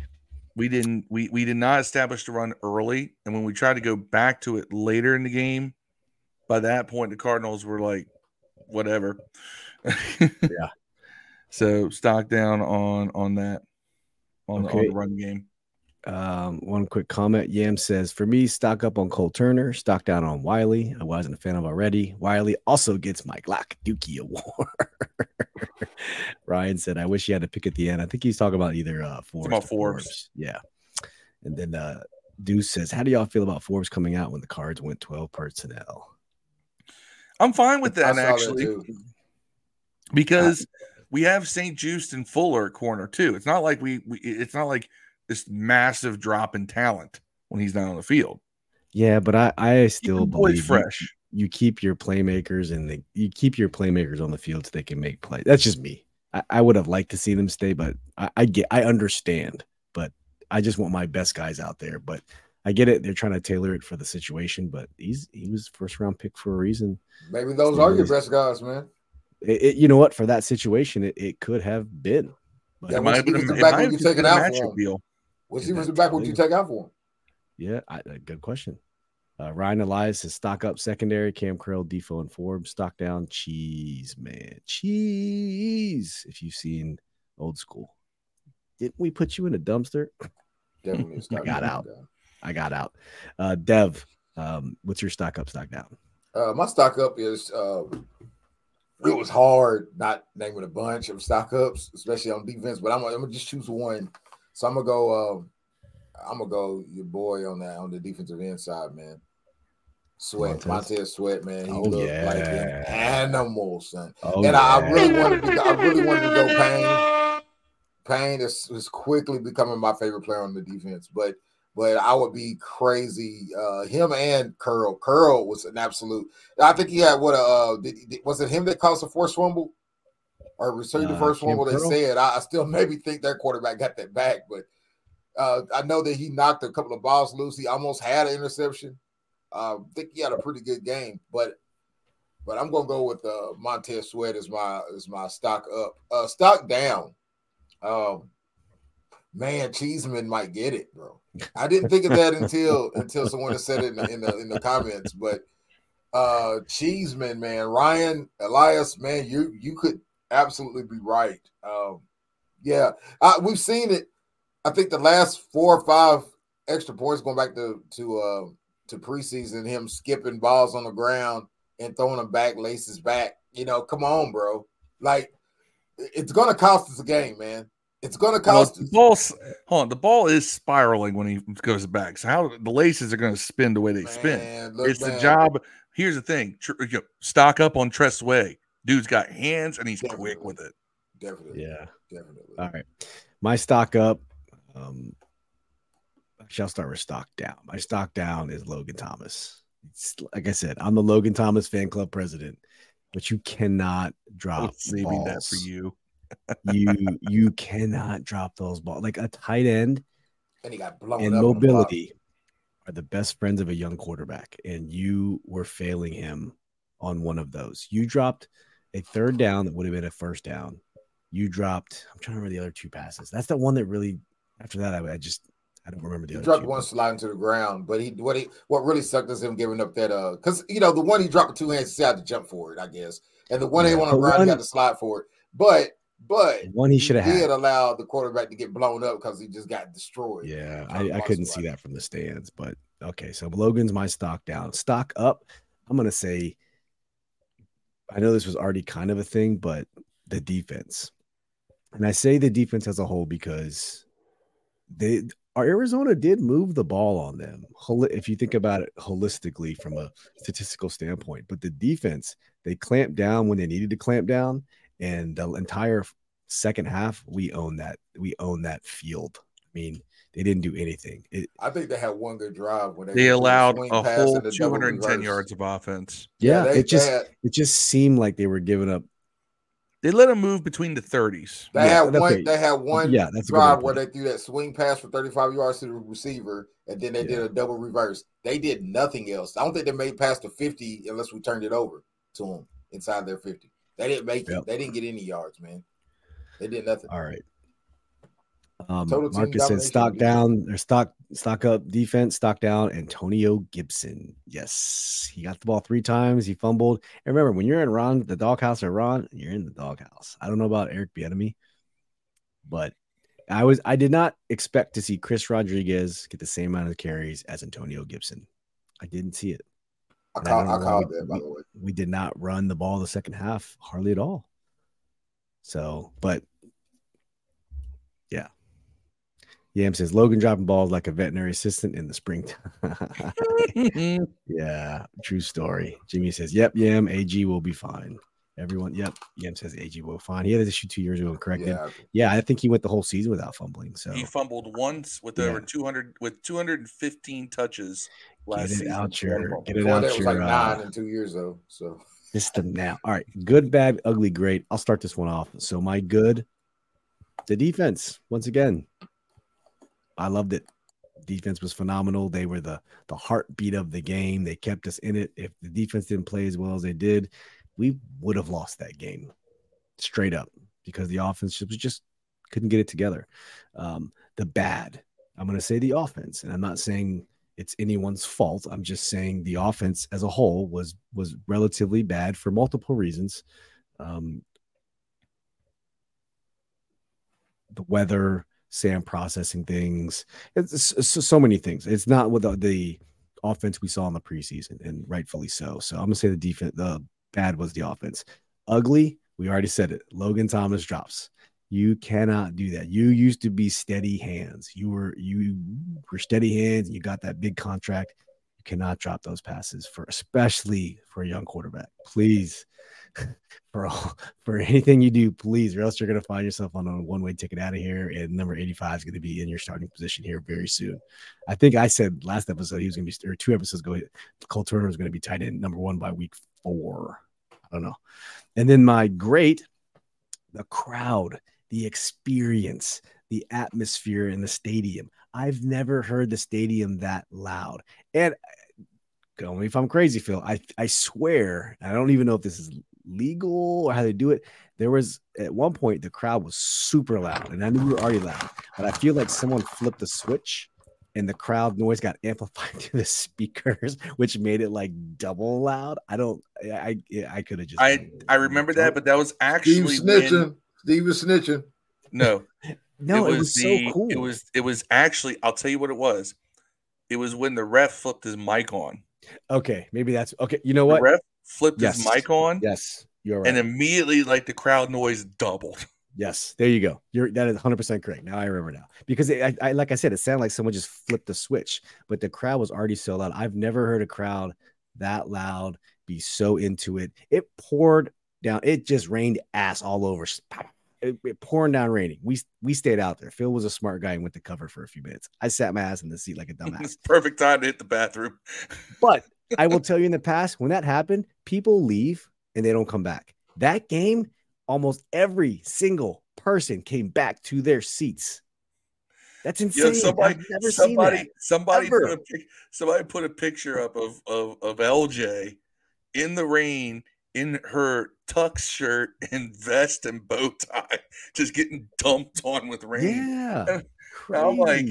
We didn't we we did not establish the run early, and when we tried to go back to it later in the game, by that point the Cardinals were like, whatever. Yeah. So stock down on on that on, the, on the run game. Um, one quick comment. Yam says, for me, stock up on Cole Turner, stock down on Wylie. I wasn't a fan of already. Wylie also gets my Glock Dookie Award. Ryan said, I wish he had to pick at the end. I think he's talking about either uh Forbes. about or Forbes. Yeah. And then uh Deuce says, How do y'all feel about Forbes coming out when the cards went 12 personnel? I'm fine with that actually too. because we have St. Juste and Fuller at corner too. It's not like we, we it's not like this massive drop in talent when he's not on the field. Yeah, but I, I still the boys believe you- fresh. You keep your playmakers and the, you keep your playmakers on the field so they can make plays. That's just me. I, I would have liked to see them stay, but I, I get, I understand, but I just want my best guys out there. But I get it; they're trying to tailor it for the situation. But he's he was first round pick for a reason. Maybe those Still are your best guys, man. It, it- you know what? For that situation, it, it could have been. But Yeah, It what might have been a- back might would you just taking been a out for him? deal. What Is receivers that back would you take out for him? Yeah, I, good question. Uh, Ryan Elias says stock up secondary, Cam Curl, Defo, and Forbes. Stock down, cheese, man. Cheese. If you've seen old school. Didn't we put you in a dumpster? Definitely. stop got out. down. I got out. Uh, Dev, um, what's your stock up, stock down? Uh, my stock up is uh, it was hard not naming a bunch of stock ups, especially on defense. But I'm, gonna- I'm gonna just choose one. So I'm gonna go. Um, I'm gonna go your boy on that on the defensive end side, man. Sweat, Montez. Montez Sweat, man. He Oh, looked like an animal, son. Oh, and I, I really wanted to. I really wanted to go Payne. Payne is, is quickly becoming my favorite player on the defense, but but I would be crazy. Uh, him and Curl. Curl was an absolute. I think he had what? a, Uh, did, did- was it him that caused the forced fumble or received the Uh, first Cam fumble? They said. I, I still maybe think their quarterback got that back, but uh, I know that he knocked a couple of balls loose. He almost had an interception. Uh, I think he had a pretty good game, but but I'm gonna go with uh, Montez Sweat as my as my stock up. Uh, stock down. Um, man, Cheeseman might get it, bro. I didn't think of that until until someone had said it in the, in the in the comments. But uh, Cheeseman, man, Ryan Elias, man, you you could absolutely be right. Um, yeah, uh, we've seen it. I think the last four or five extra points going back to to uh, to preseason, him skipping balls on the ground and throwing them back, laces back. You know, come on, bro. Like it's gonna cost us a game, man. It's gonna Well, cost the us. ball, hold on, the ball is spiraling when he goes back. So how the laces are going to spin the way they spin? Look, it's the job. Here's the thing: tr- you know, stock up on Tress Way. Dude's got hands and he's quick with it. Definitely, Yeah. definitely. All right. My stock up. Um, actually, I'll start with stock down. My stock down is Logan Thomas. It's, like I said, I'm the Logan Thomas fan club president, but you cannot drop was saving that for you. you you cannot drop those balls. Like a tight end And he got blown and up. on the mobility are the best friends of a young quarterback, and you were failing him on one of those. You dropped a third down that would have been a first down. You dropped. I'm trying to remember the other two passes. That's the one that really. After that, I, I just I don't remember the He other dropped one sliding to the ground, but he what he what really sucked is him giving up that uh because you know the one he dropped with two hands, he had to jump for it, I guess, and the one he Yeah, went on the the ground, he had to slide for it. But but The one he should have did had. allow the quarterback to get blown up because he just got destroyed. Yeah, I, I couldn't see that from the stands, but okay. So Logan's my stock down. Stock up. I'm gonna say. I know this was already kind of a thing, but the defense, and I say the defense as a whole because they Arizona did move the ball on them. If you think about it holistically from a statistical standpoint, but the defense they clamped down when they needed to clamp down, and the entire second half we own that we own that field. I mean, They didn't do anything. It, I think they had one good drive when they, They allowed a whole and the double 210 yards of offense. yeah, they, it just had, it just seemed like they were giving up. They let them move between the 30s. they Yeah, had okay. one. They had one Yeah, that's a good drive where they threw that swing pass for 35 yards to the receiver, and then they did a double reverse. They did nothing else. I don't think they made past the 50 unless we turned it over to them inside their 50. They didn't make Yep. it. They didn't get any yards, man. They did nothing. All right. Um, Total Marcus said stock down or stock stock up defense, stock down. Antonio Gibson. Yes, he got the ball three times. He fumbled. And remember, when you're in Ron, the doghouse or Ron, you're in the doghouse. I don't know about Eric Bieniemy, but I was I did not expect to see Chris Rodriguez get the same amount of carries as Antonio Gibson. I didn't see it. I And I called, I called that, by the way. we did not run the ball the second half hardly at all. So, but yeah. Yam says Logan dropping balls like a veterinary assistant in the springtime. yeah, true story. Jimmy says, Yep, Yam, AG will be fine. Everyone, yep. Yam says AG will be fine. He had this issue two years ago and corrected. Yeah. Yeah, I think he went the whole season without fumbling. So He fumbled once with Yeah. over 200 with 215 touches last year. get it season. out your get it Before out that was your like uh, nine in two years though. So system now. All right, good, bad, ugly, great. I'll start this one off. So my good, the defense once again. I loved it. Defense was phenomenal. They were the the heartbeat of the game. They kept us in it. If the defense didn't play as well as they did, we would have lost that game straight up because the offense was just couldn't get it together. Um, the bad, I'm going to say the offense, and I'm not saying it's anyone's fault. I'm just saying the offense as a whole was was relatively bad for multiple reasons. Um, the weather, Sam processing things, it's, it's so- many things. It's not with the, the offense we saw in the preseason, and rightfully so. So I'm gonna say the defense, the bad was the offense. Ugly, we already said it. Logan Thomas drops. You cannot do that. You used to be steady hands. You were you were steady hands. You got that big contract. You cannot drop those passes for especially for a young quarterback. Please, for all, for anything you do, please, or else you're gonna find yourself on a one way ticket out of here. And number 85 is gonna be in your starting position here very soon. I think I said last episode he was gonna be or two episodes ago, Cole Turner was gonna be tight end number one by week four. I don't know. And then my great, the crowd, the experience, the atmosphere in the stadium. I've never heard the stadium that loud. And uh, tell me if I'm crazy, Phil. I I swear, I don't even know if this is legal or how they do it. There was at one point the crowd was super loud, and I knew we were already loud, but I feel like someone flipped a switch and the crowd noise got amplified to the speakers, which made it like double loud. I don't. I I, I could have just. I I remember that, but that was actually Steve actually snitching. when, Steve was snitching. no, no, it was, the- so cool. It was it was actually I'll tell you what it was. It was when the ref flipped his mic on. okay. Maybe that's okay. You know The what? ref flipped Yes. his mic on, Yes, you're right. and immediately like the crowd noise doubled. Yes, there you go. You're that is 100 percent correct. Now I remember now because it, I, I like I said, it sounded like someone just flipped the switch, but the crowd was already so loud. I've never heard a crowd that loud be so into it. It poured down. It just rained ass all over. It, it pouring down raining. We we stayed out there. Phil was a smart guy and went to cover for a few minutes. I sat my ass in the seat like a dumbass. Perfect time to hit the bathroom. But I will tell you in the past, when that happened, people leave and they don't come back. That game, almost every single person came back to their seats. That's insane. Somebody, I've never somebody, somebody ever. put a pic, somebody put a picture up of, of of LJ in the rain in her tux shirt and vest and bow tie, just getting dumped on with rain. Yeah. I'm like.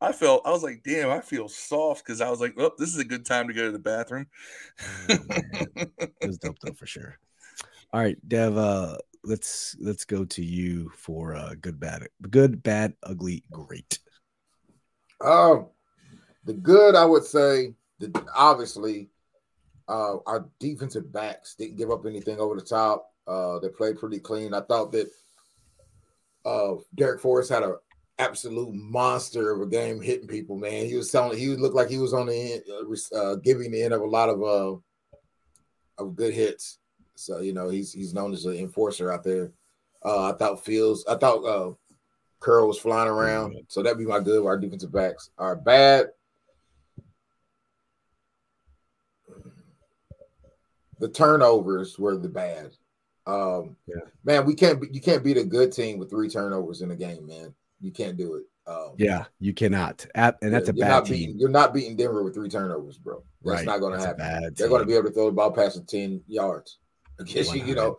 I felt, I was like, damn, I feel soft because I was like, oh, this is a good time to go to the bathroom. It was dope though for sure. All right, Dev. Uh, let's let's go to you for uh, good, bad, good, bad, ugly, great. Um, the good I would say that obviously uh our defensive backs didn't give up anything over the top. Uh they played pretty clean. I thought that uh Darrick Forrest had a absolute monster of a game hitting people, man. He was telling he looked like he was on the end uh, uh giving the end of a lot of uh of good hits. So you know he's he's known as an enforcer out there. Uh I thought Fields, I thought uh Curl was flying around. So that'd be my good. Our defensive backs are bad. The turnovers were the bad. Um, Yeah. man, we can't. You can't beat a good team with three turnovers in a game, man. You can't do it. Um, Yeah, you cannot. At, and that's a you're bad not team. Beating, you're not beating Denver with three turnovers, bro. That's Right. not going to happen. They're going to be able to throw the ball past the ten yards. Against you, you know.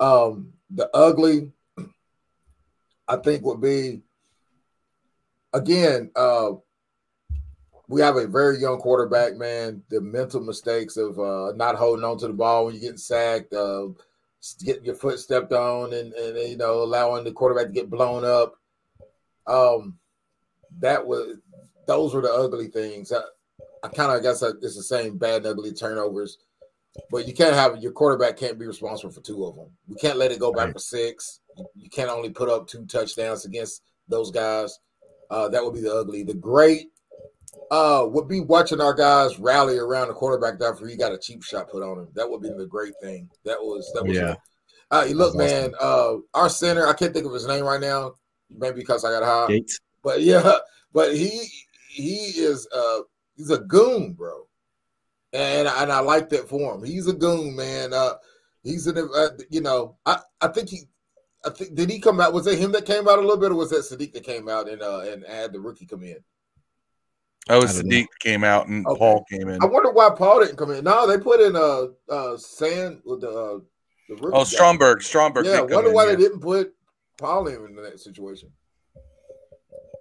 Um, the ugly, I think, would be again. Uh, we have a very young quarterback, man. The mental mistakes of uh, not holding on to the ball when you're getting sacked, uh, getting your foot stepped on, and, and you know allowing the quarterback to get blown up. Um, that was those were the ugly things. I, I kind of guess it's the same bad and ugly turnovers, but you can't have your quarterback can't be responsible for two of them. We can't let it go back Right. for six. You, can't only put up two touchdowns against those guys. Uh, that would be the ugly. The great uh, would be watching our guys rally around the quarterback after he got a cheap shot put on him. That would be the great thing. That was that was Yeah. Uh, you look, man. Uh, our center, I can't think of his name right now. Maybe because I got high. Gates. But yeah, but he he is uh he's a goon, bro. And and I like that for him. He's a goon, man. Uh he's in uh, you know, I I think he I think did he come out was it him that came out a little bit or was that Saahdiq that came out and uh and had the rookie come in? Oh, I don't know. Came out and Okay. Paul came in. I wonder why Paul didn't come in. No, they put in uh uh Sand with the uh the rookie Oh, guy. Stromberg. Stromberg. Yeah, did come wonder in, why yeah. they didn't put Paul in in that situation.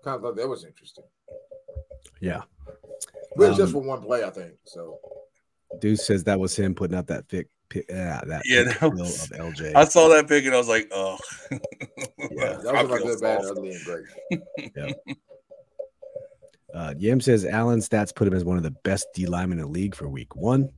Kind of thought that was interesting. Yeah. But it's just Um, for one play, I think. So Deuce says that was him putting up that pick. pick yeah, that Yeah, pick that was- of LJ. I saw that pick and I was like, oh. Yeah, that was my good, bad, ugly, and great. Yeah. Uh, Yam says Allen stats put him as one of the best D linemen in the league for week one.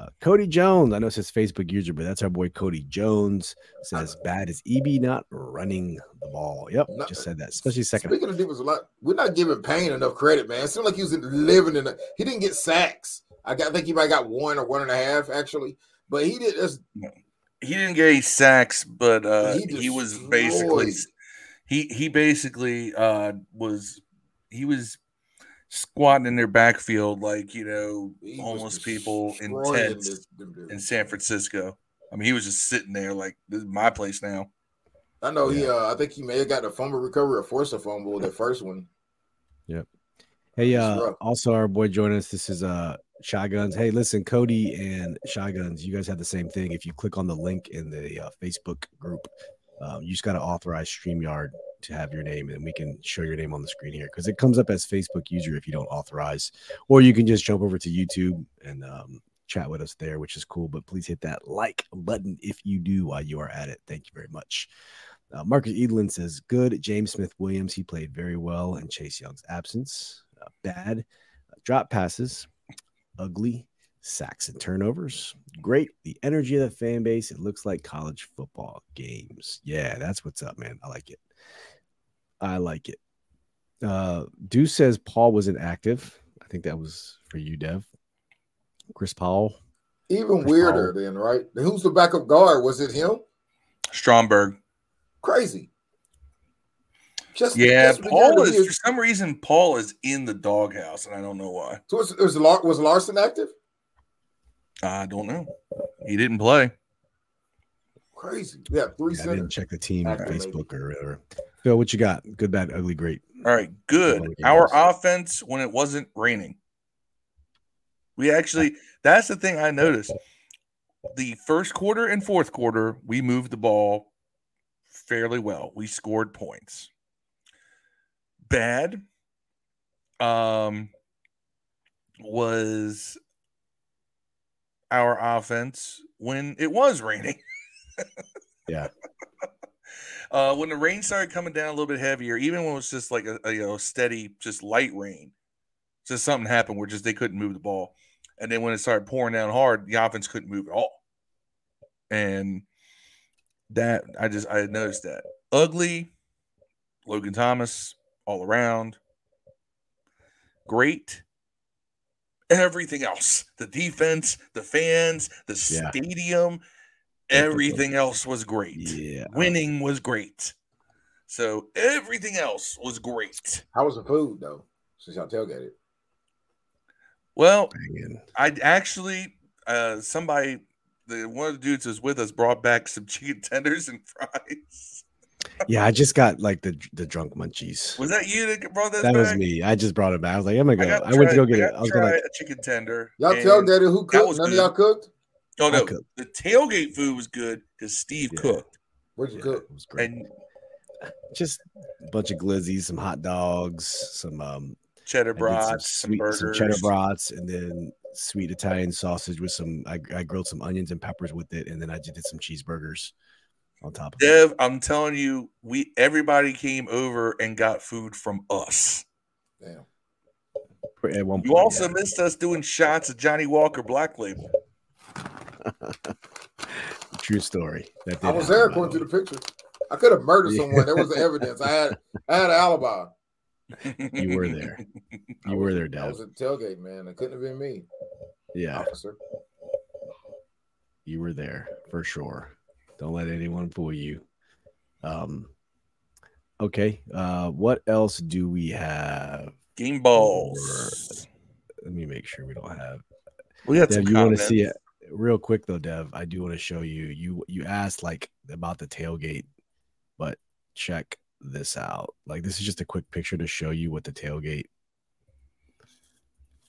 Uh, Cody Jones, I know it says Facebook user, but that's our boy Cody Jones. Says bad is EB not running the ball. Yep, No- just said that, especially second. Speaking of defense, a lot, we're not giving Payne enough credit, man. It seemed like he was living in. A, he didn't get sacks. I, got, I think he might got one or one and a half actually, but he did. That's, he didn't get any sacks, but uh, He he, was basically he he basically uh, was he was squatting in their backfield like you know he homeless people in tents this- in San Francisco. I mean, he was just sitting there like this is my place now. I know he. Uh, I think he may have got a fumble recovery or forced a fumble. The first one. Yep. Hey, It's uh, also our boy joining us. This is uh Shotguns. Hey, listen, Cody and Shotguns, you guys have the same thing. If you click on the link in the uh, Facebook group, um, you just got to authorize StreamYard to have your name, and we can show your name on the screen here because it comes up as Facebook user if you don't authorize, or you can just jump over to YouTube and um, chat with us there, which is cool. But please hit that like button if you do while you are at it. Thank you very much. Uh, Marcus Edlin says, good. James Smith Williams, he played very well in Chase Young's absence. Uh, bad. Uh, drop passes. Ugly. Sacks and turnovers. Great. The energy of the fan base. It looks like college football games. Yeah, that's what's up, man. I like it. I like it. Uh, Deuce says Paul was inactive. I think that was for you, Dev. Chris Powell. Even Chris weirder, then, right? Who's the backup guard? Was it him? Stromberg. Crazy. Just Yeah, just Paul began to is for some reason Paul is in the doghouse, and I don't know why. So was, was, Lar- was Larsen active? I don't know. He didn't play. Crazy. Yeah, three Yeah, I didn't check the team Active, maybe. Facebook or whatever. Phil, what you got? Good, bad, ugly, great. All right, good. One of the Our offense when it wasn't raining. We actually that's the thing I noticed. The first quarter and fourth quarter, we moved the ball fairly well. We scored points. Bad um was our offense when it was raining. Yeah. Uh, when the rain started coming down a little bit heavier, even when it was just like a, a you know steady, just light rain, just something happened where just they couldn't move the ball, and then when it started pouring down hard, the offense couldn't move at all, and that I just I noticed that. Ugly, Logan Thomas all around, great, everything else, the defense, the fans, the Yeah. stadium, everything else was great Yeah. winning was great. So everything else was great. How was the food though? Since y'all tailgated. Well, I actually uh somebody the one of the dudes who was with us brought back some chicken tenders and fries. Yeah, I just got like the the drunk munchies. Was that you that brought that, That back? was me. I just brought it back. I was like, I'm gonna go. got I, went to go get I it. I was gonna. a chicken tender. Y'all and- tailgated who cooked? None good. of y'all cooked? Oh no, the tailgate food was good because Steve Yeah. cooked. Where'd you Yeah, cook? it was great. And just a bunch of glizzies, some hot dogs, some um cheddar I brats, some, sweet- burgers. cheddar brats, and then sweet Italian sausage with some. I, I grilled some onions and peppers with it, and then I just did some cheeseburgers on top of it. Dev, I'm telling you, we everybody came over and got food from us. Damn. At one You also yeah. missed us doing shots of Johnnie Walker Black Label. true story. That I was happen, there by according the to the picture. I could have murdered Yeah. someone. There was the evidence. I had I had an alibi. You were there. way. You were there, I Dad. was at tailgate, man. It couldn't have been me, Yeah, officer. you were there for sure. Don't let anyone fool you. Um. Okay. Uh, what else do we have? Game balls. Let me make sure we don't have We had Dev, some you want to see it real quick though, Dev? I do want to show you. You you asked like about the tailgate, but check this out. Like this is just a quick picture to show you what the tailgate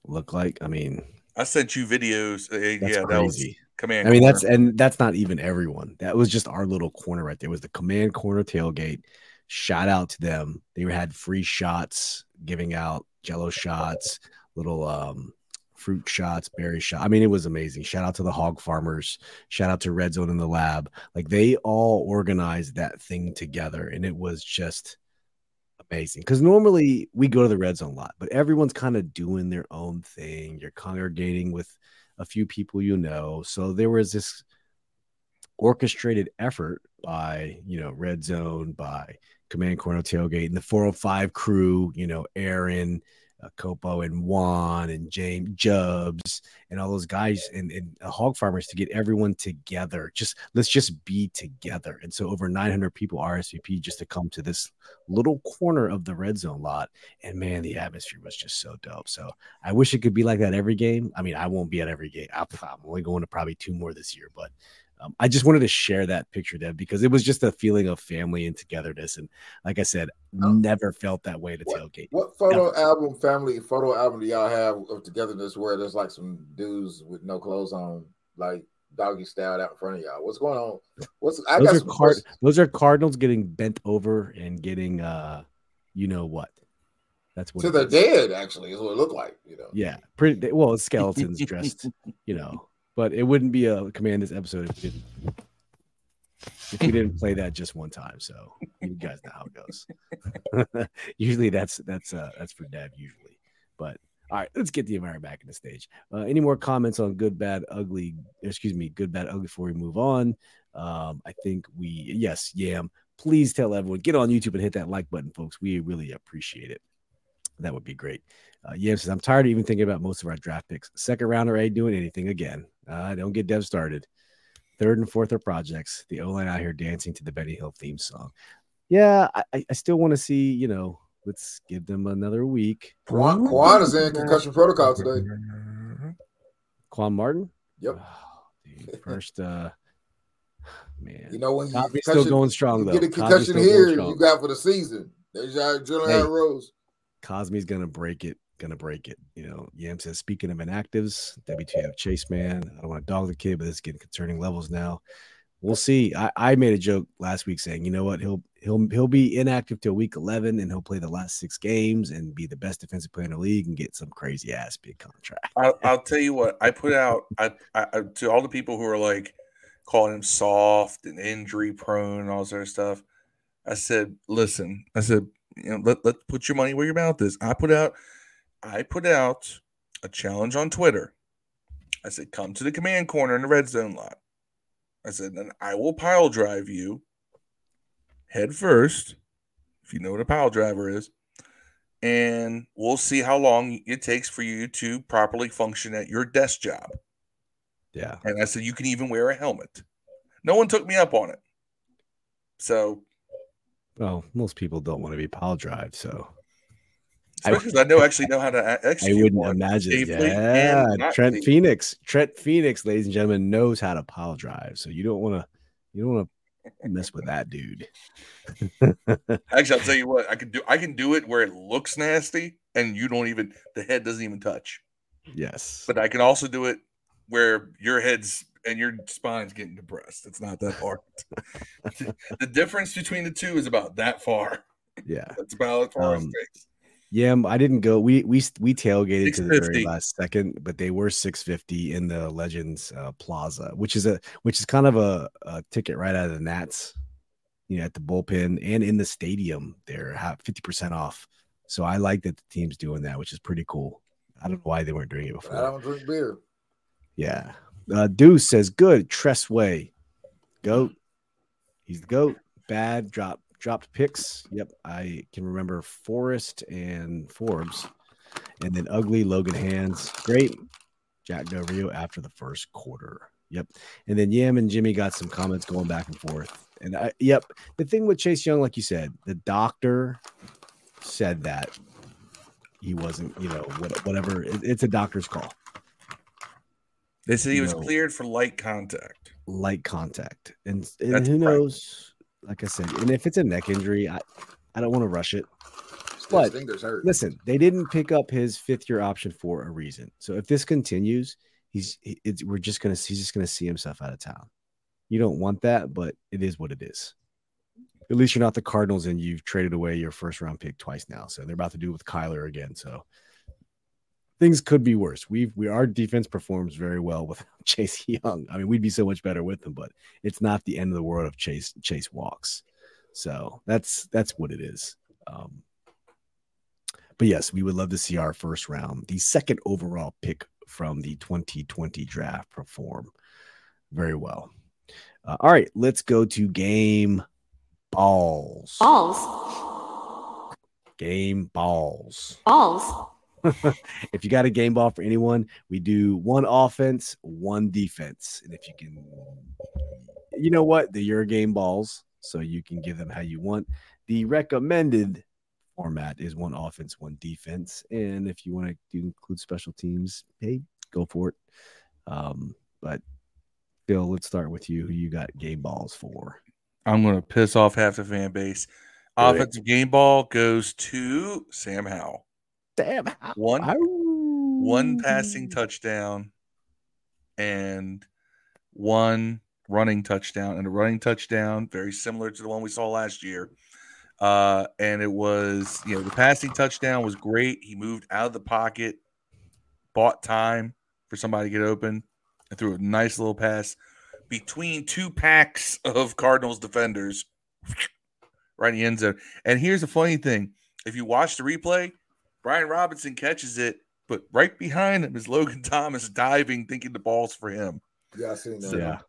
look like. I mean, I sent you videos. Uh, yeah, that was command. I mean, corner. that's and that's not even everyone. That was just our little corner right there. It was the command corner tailgate. Shout out to them. They had free shots, giving out jello shots, little um fruit shots, berry shot. I mean, it was amazing. Shout out to the hog farmers. Shout out to Red Zone in the lab. Like they all organized that thing together, and it was just amazing. Because normally we go to the Red Zone a lot, but everyone's kind of doing their own thing. You're congregating with a few people you know. So there was this orchestrated effort by, you know, Red Zone, by Command Corner Tailgate and the 405 crew, you know, Aaron, uh, Copo and Juan and James Jubs and all those guys and, and uh, hog farmers to get everyone together. Just let's just be together. And so over 900 people RSVP just to come to this little corner of the red zone lot. And man, the atmosphere was just so dope. So I wish it could be like that every game. I mean, I won't be at every game. I'm I'm only going to probably two more this year, but um, I just wanted to share that picture, Deb, because it was just a feeling of family and togetherness. And like I said, Oh. never felt that way to What- tailgate. What photo album, family photo album do y'all have of togetherness where there's like some dudes with no clothes on, like doggy style out in front of y'all? What's going on? What's I got Those are, card- those are Cardinals getting bent over and getting, uh, you know what? That's what to the is. dead, actually, is what it looked like, you know. Yeah, pretty well. Skeletons dressed, you know, but it wouldn't be a command this episode if we didn't if we didn't play that just one time. So you guys know how it goes. usually that's that's uh that's for Dad usually, but all right, let's get the environment back in the stage. Uh, any more comments on good, bad, ugly? Excuse me, good, bad, ugly. Before we move on, um, I think we yes, Yam. Please tell everyone get on YouTube and hit that like button, folks. We really appreciate it. That would be great. Uh, Yam says, I'm tired of even thinking about most of our draft picks. Second rounder ain't doing anything again. Uh, don't get Dev started. Third and fourth are projects. The O line out here dancing to the Benny Hill theme song. Yeah, I, I- I still want to see, you know, let's give them another week. Quan, Quan is in concussion protocol today. Quan Martin? Yep. Oh, dude, first, uh, man. You know when you Cosmi's still going strong, you though. get a concussion here, you got for the season. There's your adrenaline Hey. rose. Cosmi's gonna break it, gonna break it. You know, Yam says, speaking of inactives, WTF Chase man. I don't want to dog the kid, but it's getting concerning levels now. We'll see. I, I made a joke last week saying, you know what, he'll he'll he'll be inactive till week eleven and he'll play the last six games and be the best defensive player in the league and get some crazy ass big contract. I'll, I'll tell you what I put out I, I, to all the people who are like calling him soft and injury prone and all sort of stuff. I said, listen, I said, you know, let let put your money where your mouth is. I put out, I put out a challenge on Twitter. I said, come to the command corner in the red zone lot. I said, and I will pile drive you head first, if you know what a pile driver is and we'll see how long it takes for you to properly function at your desk job. Yeah. And I said, you can even wear a helmet. No one took me up on it. So Well, most people don't want to be pile drive, so Especially 'cause I know actually know how to a- I execute wouldn't imagine. Yeah, Trent. Phoenix, Trent Phoenix, ladies and gentlemen, knows how to pile drive. So you don't want to, you don't want to mess with that dude. Actually, I'll tell you what, I can do I can do it where it looks nasty and you don't even the head doesn't even touch. yes, But I can also do it where your head's and your spine's getting depressed. It's not that hard. the difference between the two is about that far. yeah, That's about as far as Um, it takes. yeah. um, I didn't go. We we we tailgated to the very last second, but they were six fifty in the Legends uh, Plaza, which is a which is kind of a, a ticket right out of the Nats. You know, at the bullpen and in the stadium, they're fifty percent off. So I like that the team's doing that, which is pretty cool. I don't know why they weren't doing it before. I don't drink beer. Yeah. Uh, Deuce says, good. Tress Way. Goat. He's the goat. Bad. Drop dropped picks. Yep. I can remember Forrest and Forbes. And then ugly Logan Hands. Great. Jack Del Rio after the first quarter. Yep. And then Yam and Jimmy got some comments going back and forth. And I yep. The thing with Chase Young, like you said, the doctor said that he wasn't, you know, what, whatever. It- it's a doctor's call. They said he was no. cleared for light contact. light contact. And, and That's who right. knows? Like I said, and if it's a neck injury, I, I don't want to rush it. But- Listen, they didn't pick up his fifth year option for a reason. So if this continues, he's he- it's, we're just gonna he's just gonna see himself out of town. You don't want that, but it is what it is. At least you're not the Cardinals and you've traded away your first round pick twice now. So they're about to do it with Kyler again. So things could be worse. We've we our defense performs very well with Chase Young. I mean, we'd be so much better with him, but it's not the end of the world if Chase Chase walks. So that's that's what it is. Um, but yes, we would love to see our first round, the second overall pick from the 2020 draft, perform very well. Uh, all right, let's go to game balls. Balls. Game balls. Balls. if you got a game ball for anyone, we do one offense, one defense. And if you can, you know what? They're your game balls, so you can give them how you want. The recommended format is one offense, one defense. And if you want to include special teams, hey, go for it. Um, but Bill, let's start with you. Who you got game balls for? I'm going to piss off half the fan base. Offensive game ball goes to Sam Howell. One one passing touchdown and one running touchdown and a running touchdown very similar to the one we saw last year. Uh and it was you know the passing touchdown was great. He moved out of the pocket bought time for somebody to get open and threw a nice little pass between two packs of cardinals defenders right in the end zone. And here's the funny thing. If you watch the replay brian robinson catches it but right behind him is Logan Thomas diving, thinking the ball's for him. Yeah, I seen that. So- Yeah.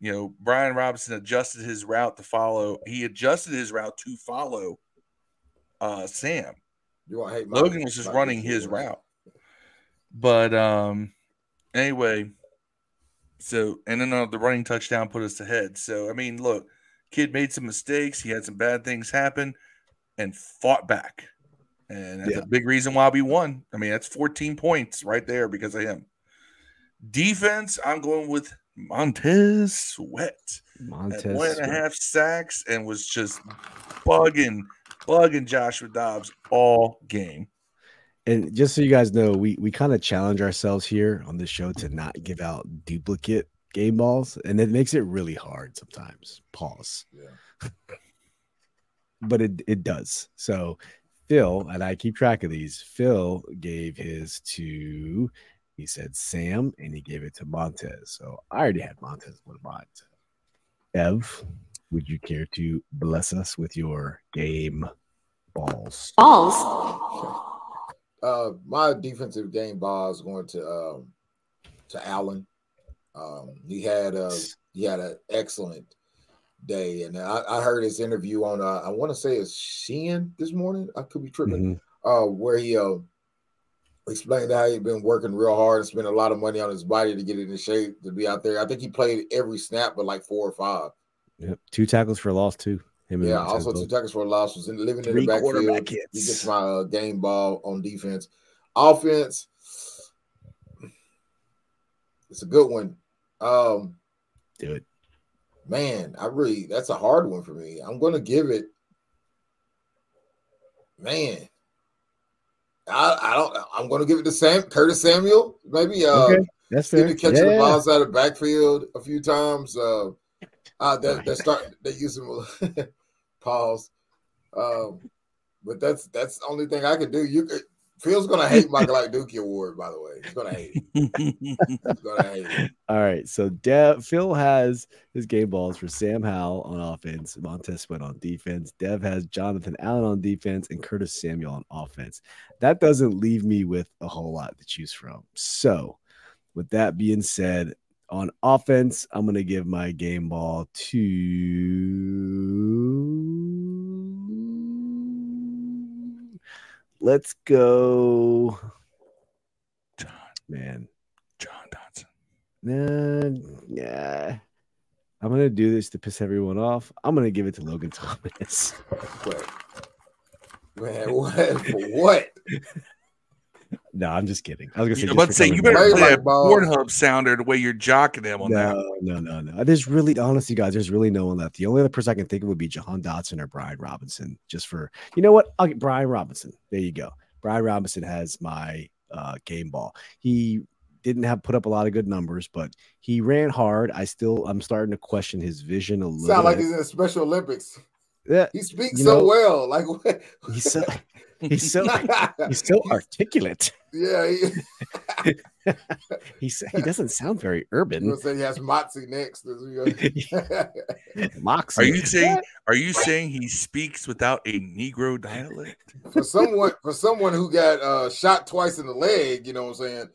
You know, Brian Robinson adjusted his route to follow. He adjusted his route to follow uh, Sam. You want hate Logan was just running his was- route. But um, anyway, so and then uh, the running touchdown put us ahead. So I mean, look, kid made some mistakes. He had some bad things happen, and fought back. And that's Yeah. a big reason why we won. I mean, that's 14 points right there because of him. Defense, I'm going with Montez Sweat Montez. at one and a half sacks and was just bugging, bugging Joshua Dobbs all game. And just so you guys know, we we kind of challenge ourselves here on this show to not give out duplicate game balls, and it makes it really hard sometimes. Pause. Yeah. But it it does. So Phil and I keep track of these. Phil gave his to he said Sam, and he gave it to Montez. So I already had Montez with mine. Ev, would you care to bless us with your game balls? Balls. Uh, my defensive game ball is going to um, to Allen. Um, he had a he had an excellent day, and I, I heard his interview on uh, I want to say it's Sheehan this morning. I could be tripping. Mhm. Uh, where he uh, explained how he'd been working real hard and spent a lot of money on his body to get it in shape to be out there. I think he played every snap, but like four or five. Yep. Two tackles for a loss too. Him Yeah, Montez also two tackles for a loss was in, living in the backfield. quarterback He gets my uh, game ball on defense. Offense, it's a good one. Um, do it. Man, I really that's a hard one for me. I'm gonna give it, man. I, I don't. I'm gonna give it to Sam Curtis Samuel. Maybe uh, Okay, That's fair. Catching the balls out of backfield a few times. Uh, uh that they start they use him pause. Um, but that's that's the only thing I can do. You could Phil's gonna hate my Glock Dookie award, by the way. He's gonna hate it. He's gonna hate it. All right. So Dev Phil has his game balls for Sam Howell on offense, Montez Sweat on defense. Dev has Jonathan Allen on defense and Curtis Samuel on offense. That doesn't leave me with a whole lot to choose from. So, with that being said, on offense, I'm going to give my game ball to. Let's go. John, Man, Jahan Dotson. Nah, yeah. I'm gonna do this to piss everyone off. I'm gonna give it to Logan Thomas. But man, what what? No, I'm just kidding. I was gonna say, You just about to say you better back. Play play a like ball. Pornhub sounder the way you're jocking them on that. No, no, no, no. There's really, honestly, guys, there's really no one left. The only other person I can think of would be Jahan Dotson or Brian Robinson. Just for, you know what? I'll get Brian Robinson. There you go. Brian Robinson has my uh, game ball. He didn't have put up a lot of good numbers, but he ran hard. I still, I'm starting to question his vision a little. Sound like he's in the Special Olympics. yeah, He speaks You so know, well. Like what? he's so, he's so, he's so articulate. yeah. He, He's he doesn't sound very urban. gonna say he has Moxie next? Moxie. Are you saying are you saying he speaks without a Negro dialect? for someone for someone who got uh shot twice in the leg, you know what I'm saying?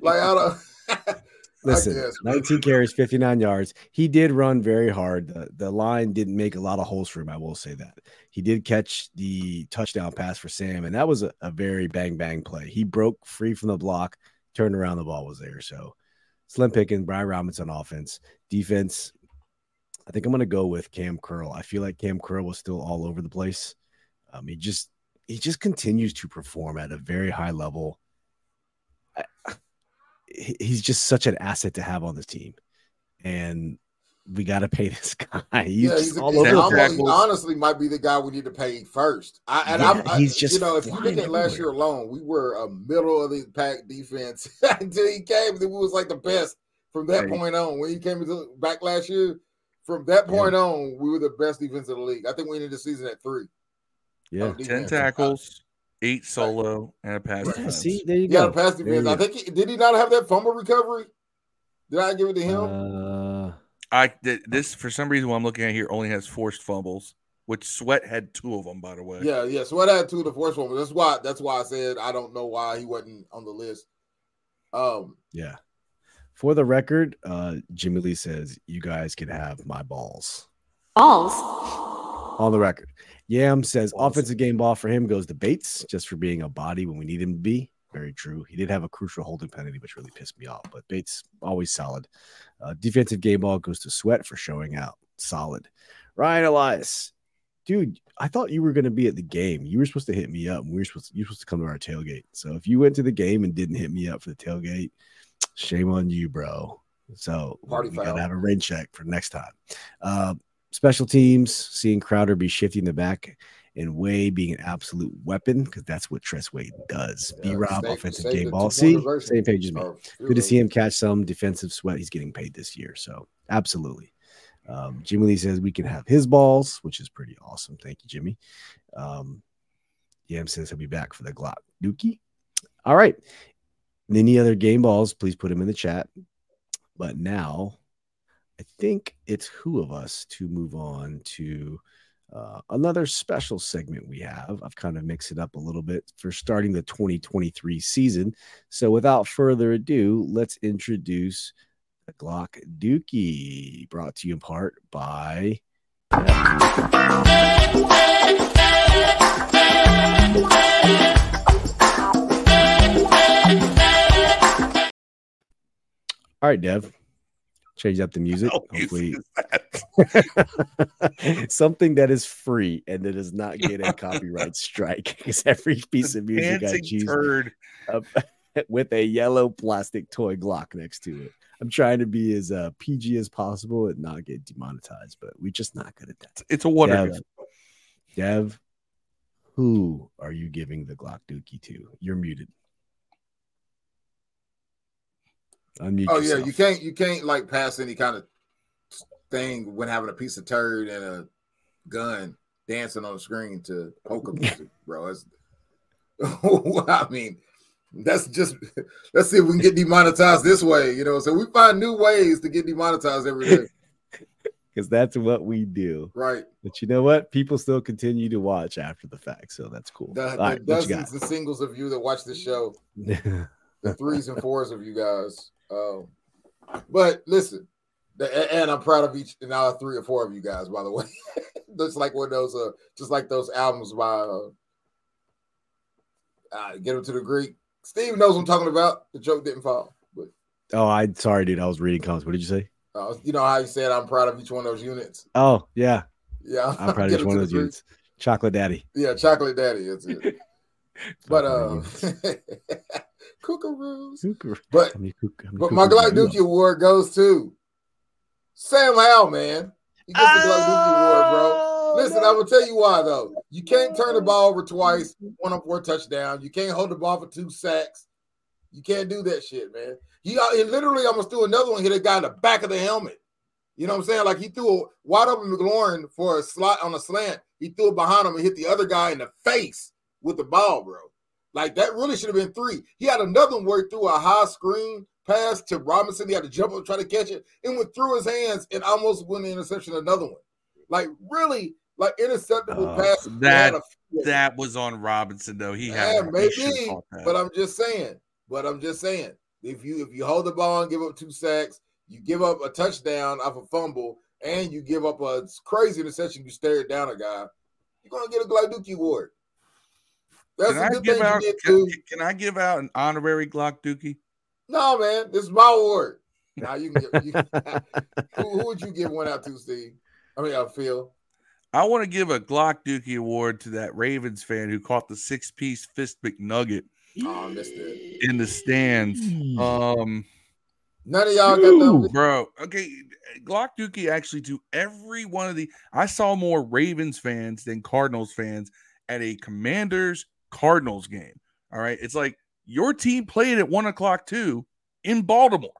Like I don't Listen, guess. 19 carries, 59 yards. He did run very hard. The, the line didn't make a lot of holes for him. I will say that. He did catch the touchdown pass for Sam, and that was a, a very bang bang play. He broke free from the block, turned around, the ball was there. So Slim Pickens, Brian Robinson offense, defense. I think I'm gonna go with Cam Curl. I feel like Cam Curl was still all over the place. Um, he just he just continues to perform at a very high level. I- he's just such an asset to have on this team, and we got to pay this guy. He's, yeah, he's a, all he's over the almost- he honestly might be the guy we need to pay first. I, and Yeah, I'm, I, he's just you know, if you look flying at last year alone, we were a middle of the pack defense until he came. Then we was like the best from that Hey. point on. When he came into back last year, from that point on, we were the best defense in the league. I think we ended the season at three. Yeah, Ten defense. tackles, eight solo, and a pass Right. yeah. defense. See, there you He had go. a pass defense. I think he, did he not have that fumble recovery? Did I give it to him? Uh, I th- this for some reason what I'm looking at here only has forced fumbles, which Sweat had two of them by the way. yeah, yeah. Sweat had two of the first one. That's why. That's why I said I don't know why he wasn't on the list. Um, yeah. For the record, uh, Jimmy Lee says you guys can have my balls. Balls. On the record, Yam says Balls. offensive game ball for him goes to Bates just for being a body when we need him to be. Very true. He did have a crucial holding penalty, which really pissed me off. But Bates always solid. Uh, defensive game ball goes to Sweat for showing out. Solid. Ryan Elias, dude, I thought you were going to be at the game. You were supposed to hit me up. We were supposed you were supposed to come to our tailgate. So if you went to the game and didn't hit me up for the tailgate, shame on you, bro. So Party we gotta have a rain check for next time. Uh, special teams, seeing Crowder be shifting the back and Way being an absolute weapon because that's what Tress Way does. Yeah, B Rob, offensive game ball. See, same page as me. or- Good to see him catch some defensive sweat. He's getting paid this year. So, absolutely. Um, Jimmy Lee says we can have his balls, which is pretty awesome. Thank you, Jimmy. Um, Yam says he'll be back for the Glock Dookie. All right. Any other game balls, please put them in the chat. But now I think it's who of us to move on to uh, another special segment we have. I've kind of mixed it up a little bit for starting the 2023 season. So without further ado, let's introduce the Glock Dookie, brought to you in part by. All right, Dev. Change up the music. Hopefully? Something that is free and that does not get a copyright strike because every piece of music I choose with a yellow plastic toy Glock next to it. I'm trying to be as uh, PG as possible and not get demonetized, but we're just not good at that. It's a wonder. Dev, Dev, who are you giving the Glock Dookie to? You're muted. Unmute Oh yeah, you can't you can't like pass any kind of thing when having a piece of turd and a gun dancing on the screen to polka music, bro. It's, I mean, that's just let's see if we can get demonetized this way, you know. So we find new ways to get demonetized every day, because that's what we do. right? But you know what? People still continue to watch after the fact, so that's cool. The, the right, dozens, the singles of you that watch the show, the threes and fours of you guys. Um, but listen, the, and I'm proud of each and all three or four of you guys, by the way. just like one of those, uh, just like those albums by uh, uh, Get Him to the Greek. Steve knows what I'm talking about. The joke didn't fall, but oh, I am sorry, dude. I was reading comments. What did you say? uh, you know how you said I'm proud of each one of those units. Oh, yeah. Yeah, I'm proud of each one of those units. Chocolate Daddy. Yeah, Chocolate Daddy. That's it. but uh, Chocolate Kookaroos. Cuckoo. But How many cuck- how many But my cuckoos Glock do you Dookie Award goes to Sam Howell, man. He gets the Glock Dookie Award, bro. Listen, I will tell you why though. You can't turn the ball over twice, one up for a touchdown. You can't hold the ball for two sacks. You can't do that shit, man. He, uh, he literally almost threw another one, hit a guy in the back of the helmet. You know what I'm saying? Like he threw a wide open McLaurin for a slot on a slant. He threw it behind him and hit the other guy in the face with the ball, bro. Like that really should have been three. He had another one where he threw a high screen pass to Robinson. He had to jump up and try to catch it. and went through his hands and almost went the interception. Another one. Like really, like interceptable Oh, pass. that- That was on Robinson though. He had should've maybe. But I'm just saying. But I'm just saying. If you if you hold the ball and give up two sacks, you give up a touchdown off a fumble, and you give up a crazy interception, you stare it down a guy, you're gonna get a Dookie award. That's can a I good give thing out? you did Can, too. can I give out an honorary Glock Dookie? No, man, this is my award. Now you can give, you, who, who would you give one out to, Steve? I mean, uh, Phil. I want to give a Glock Dookie award to that Ravens fan who caught the six-piece fist McNugget Oh, I missed it. in the stands. Um, None of y'all got Ooh. that. bro, okay, Glock Dookie actually to every one of the. I saw more Ravens fans than Cardinals fans at a Commanders Cardinals game. All right, it's like your team played at one o'clock too in Baltimore.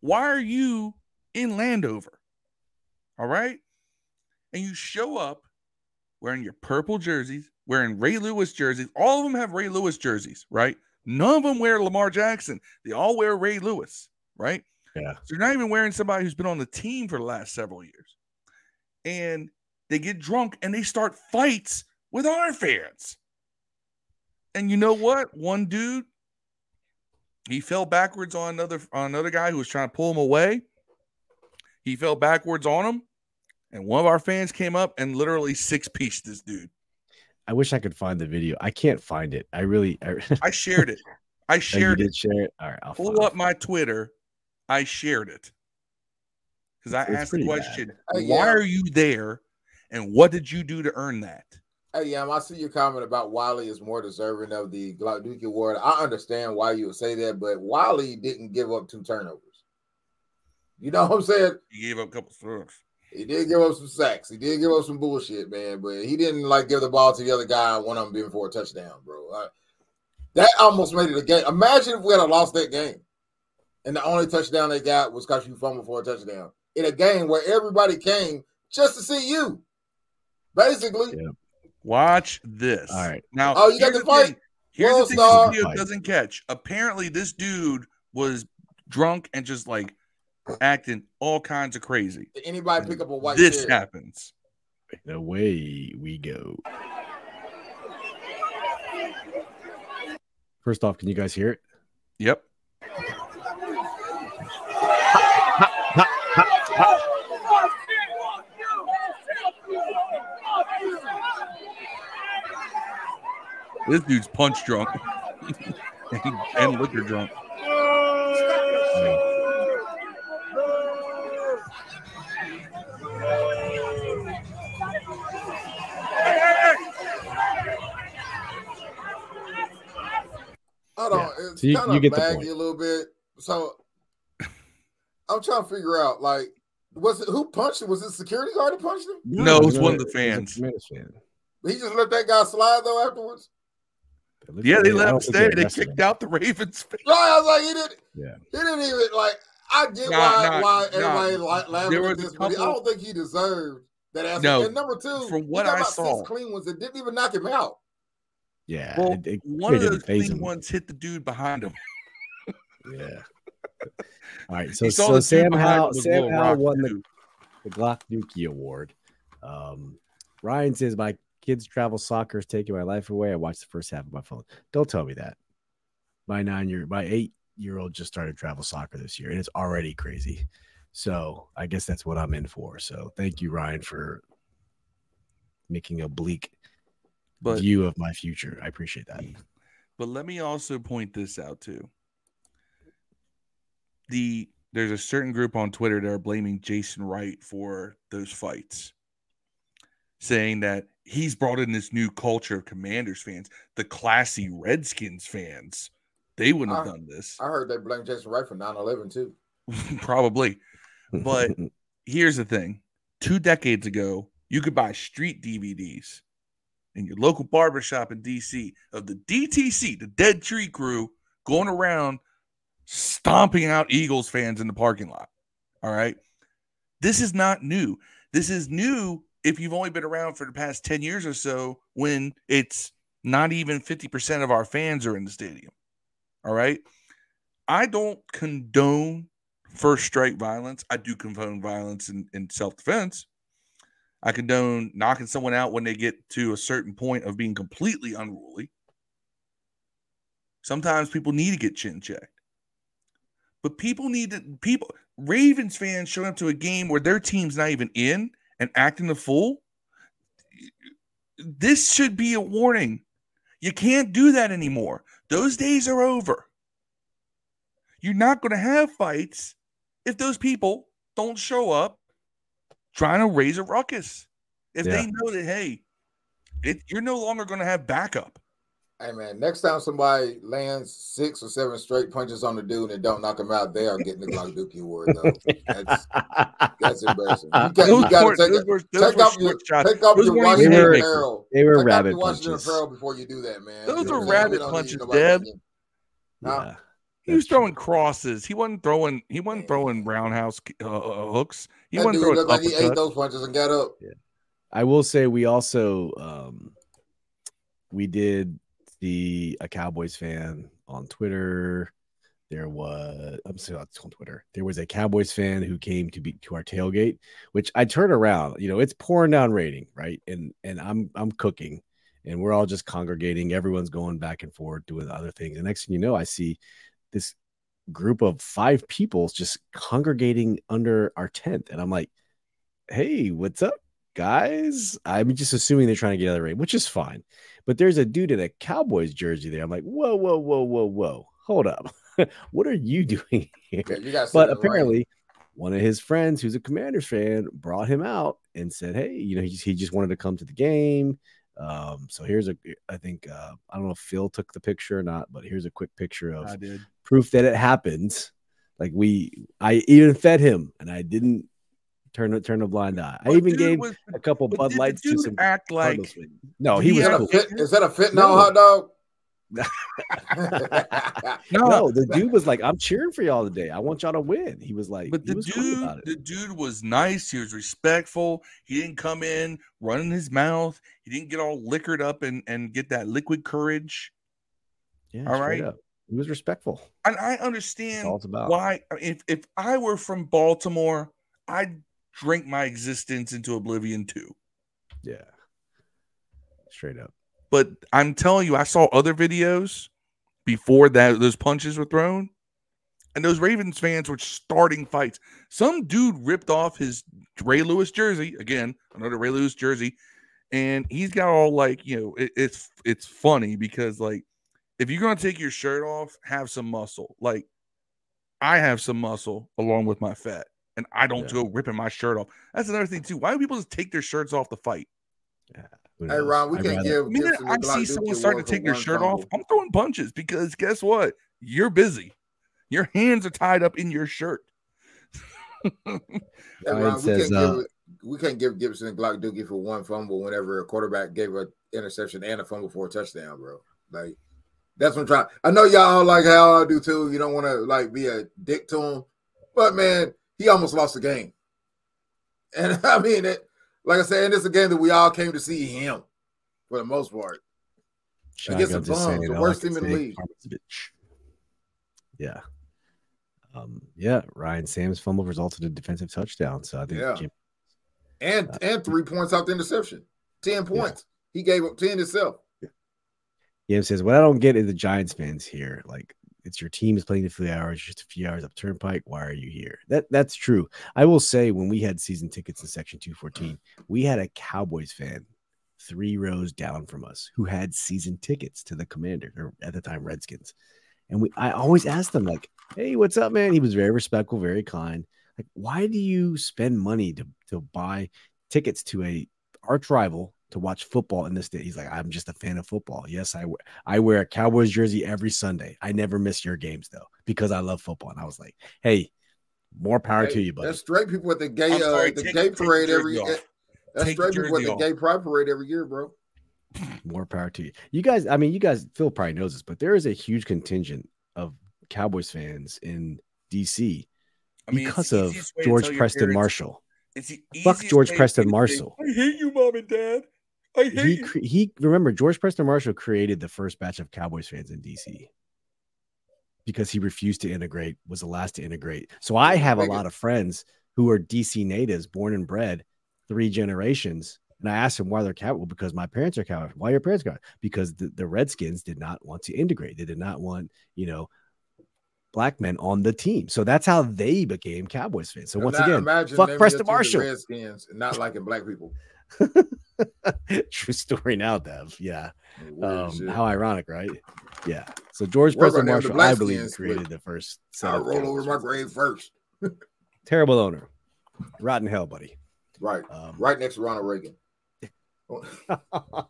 Why are you in Landover? All right, and you show up wearing your purple jerseys, wearing Ray Lewis jerseys. All of them have Ray Lewis jerseys, right? None of them wear Lamar Jackson. They all wear Ray Lewis, right? Yeah. So you're not even wearing somebody who's been on the team for the last several years. And they get drunk and they start fights with our fans. And you know what? One dude, he fell backwards on another on another guy who was trying to pull him away. He fell backwards on him, and one of our fans came up and literally six pieced this dude. I wish I could find the video. I can't find it. I really. I, oh, I shared it. I you shared it. did share it. All right, I'll Pull find up my Twitter. I shared it because I It's asked the pretty bad. question: Uh, Why yeah. are you there, and what did you do to earn that? Hey, yeah, I see your comment about Wiley is more deserving of the Glock Award. I understand why you would say that, but Wiley didn't give up two turnovers. You know what I'm saying? He gave up a couple throws. He did give up some sacks. He did give up some bullshit, man, but he didn't like give the ball to the other guy and one of them being for a touchdown, bro. Uh, that almost made it a game. Imagine if we had lost that game and the only touchdown they got was because you fumbled for a touchdown in a game where everybody came just to see you. Basically, Yeah. Watch this. All right. Now, Oh, you got here's the fight? thing. Here's Well, the thing Star. this video doesn't catch. Apparently, this dude was drunk and just like acting all kinds of crazy. did anybody pick up a white this chair? happens. And away we go. First off, can you guys hear it? Yep. This dude's punch drunk and, and liquor drunk. Hold on, Yeah. it's So you- kind of get the a little bit. So I'm trying to figure out, like, was it who punched him? Was it security guard that punched him? No, it's one of the it was a fans. He just let that guy slide though afterwards. It looked Yeah, like- they I let him stay. They arrested kicked out the Ravens. fan. Right, I was like, he didn't. Yeah. He didn't even like. I get Nah, why nah, why nah. everybody like laughing at was a this, but I don't think he deserved that ass. No, and number two, from what I about saw- six clean ones that didn't even knock him out. Yeah. Well, it- it one of didn't those clean him. ones hit the dude behind him. Yeah. All right. So, so Sam behind Howell, Sam little Howell won the, the Glock Dookie Award. Um, Ryan says, My kids travel soccer is taking my life away. I watched the first half of my phone. Don't tell me that. My nine year, my eight year old just started travel soccer this year, and it's already crazy. So I guess that's what I'm in for. So thank you, Ryan, for making a bleak But view of my future. I appreciate that. But let me also point this out too. The there's a certain group on Twitter that are blaming Jason Wright for those fights, saying that he's brought in this new culture of Commanders fans, the classy Redskins fans. They wouldn't have done this, I heard they blame Jason Wright for 9-11 too. probably. But- Here's the thing: two decades ago, you could buy street DVDs in your local barbershop in DC of the DTC, the Dead Tree Crew, going around stomping out Eagles fans in the parking lot. All right. This is not new. This is new if you've only been around for the past 10 years or so when it's not even 50% of our fans are in the stadium. All right. I don't condone first strike violence. I do condone violence in, in self defense. I condone knocking someone out when they get to a certain point of being completely unruly. Sometimes people need to get chin checked. But people need to people Ravens fans showing up to a game where their team's not even in and acting the fool. This should be a warning. You can't do that anymore. Those days are over. You're not going to have fights if those people don't show up trying to raise a ruckus. If Yeah. they know that, hey, it, you're no longer going to have backup. Hey man, next time somebody lands six or seven straight punches on the dude and don't knock him out, they are getting the Glock Dookie award though. That's that's embarrassing. You got, Those, you got weren't- to take, those it- were, those take were off your shots. take off Those your weren't Washington haymakers. haymakers. apparel. They were Take rabbit your Washington punches. apparel before you do that, man. Those You know are what I'm saying? We rabbit punches, nobody Deb. punching. Yeah. He was That's true. throwing crosses. He wasn't throwing. He wasn't throwing roundhouse uh, uh, hooks. He That wasn't dude throwing looked like he ate uppercuts. those punches and got up. I will say we also um we did see a Cowboys fan on Twitter. There was I'm sorry, it's on Twitter. There was a Cowboys fan who came to be to our tailgate, which I turned around. You know, it's pouring down raining, right? And and I'm I'm cooking, and we're all just congregating. Everyone's going back and forth doing other things. The next thing you know, I see this group of five people just congregating under our tent, and I'm like, "Hey, what's up?" guys. I'm just assuming they're trying to get out of the rain, which is fine. But there's a dude in a Cowboys jersey there. I'm like, whoa, whoa, whoa, whoa, whoa. Hold up. what are you doing here? Yeah, you But apparently, one of his friends who's a Commanders fan brought him out and said, Hey, you know, he just, he just wanted to come to the game. Um, so here's a, I think, uh, I don't know if Phil took the picture or not, but here's a quick picture of proof that it happened. Like we, I even fed him and I didn't turn turn a blind eye. I But even gave was- a couple Bud Lights to some act like No, he he was is, that a cool. fit, is that a fentanyl No. hot dog? no, No, the dude was like, "I'm cheering for y'all today. I want y'all to win." He was like, But he the was cool dude, about it. the dude was nice. He was respectful. He didn't come in running his mouth. He didn't get all liquored up and, and get that liquid courage. Yeah, all straight right. up. He was respectful. And I understand all it's about. why. If if I were from Baltimore, I'd drink my existence into oblivion too. Yeah, straight up. But I'm telling you, I saw other videos before that those punches were thrown, and those Ravens fans were starting fights. Some dude ripped off his Ray Lewis jersey again, another Ray Lewis jersey, and he's got all like you know it, it's it's funny because like if you're gonna take your shirt off, have some muscle. Like I have some muscle along with my fat, and I don't Yeah. go ripping my shirt off. That's another thing too. Why do people just take their shirts off to fight? Who Hey? Ron, we I'd can't rather- give. The minute I see someone starting to take their shirt fumble. off, I'm throwing punches because guess what? You're busy. Your hands are tied up in your shirt. Hey, Ryan Ron, we, says, can't uh, give, we can't give Gibson and Glock Dookie for one fumble whenever a quarterback gave an interception and a fumble for a touchdown, bro. Like that's what I'm trying. I know y'all like how I do too. You don't want to like be a dick to him, but man, he almost lost the game. And I mean it. Like I said, and it's a game that we all came to see him for the most part. Against the Shotgun just Bums, the worst team in the league. A. Yeah. Um, yeah, Ryan Sam's fumble resulted in a defensive touchdown. So I think Yeah. Jim- And and three points off the interception. Ten points. He gave up 10 himself. Yam says, What I don't get is the Giants fans here. Like, it's your team is playing the few hours, just a few hours up Turnpike. Why are you here? That that's true. I will say, when we had season tickets in section 214, we had a Cowboys fan three rows down from us who had season tickets to the commander or at the time Redskins. And we I always asked them, like, hey, what's up, man? He was very respectful, very kind. Like, why do you spend money to to buy tickets to a arch rival to watch football in this state? He's like, I'm just a fan of football. Yes, I wear I wear a Cowboys jersey every Sunday. I never miss your games though because I love football. And I was like, hey, more power to you, buddy. That's straight people at the gay I'm sorry, uh, the take- gay take the parade every off. eh, that's Take straight people at the off. gay pride parade every year, bro. More power to you. You guys, I mean, you guys, Phil probably knows this, but there is a huge contingent of Cowboys fans in DC I mean, because of easiest way to George Preston parents- Marshall. It's Fuck George Preston Marshall. I hate you, mom and dad. I hate He you. he remember George Preston Marshall created the first batch of Cowboys fans in DC because he refused to integrate, was the last to integrate. So I have a lot of friends who are DC natives, born and bred, three generations. And I asked them why they're Cowboy because my parents are Cowboy. Why are your parents Cowboy? Because the, the Redskins did not want to integrate. They did not want, you know, black men on the team. So that's how they became Cowboys fans. So once Now, again, fuck Preston Marshall. Redskins not liking black people. True story now, Dev. Yeah. Um, how ironic, right? Yeah. So George We're Preston gonna name the Marshall, I believe, created the first. set I'll of roll over my grave first. Terrible owner. Rotten hell, buddy. Right. Um, Right next to Ronald Reagan. Dev,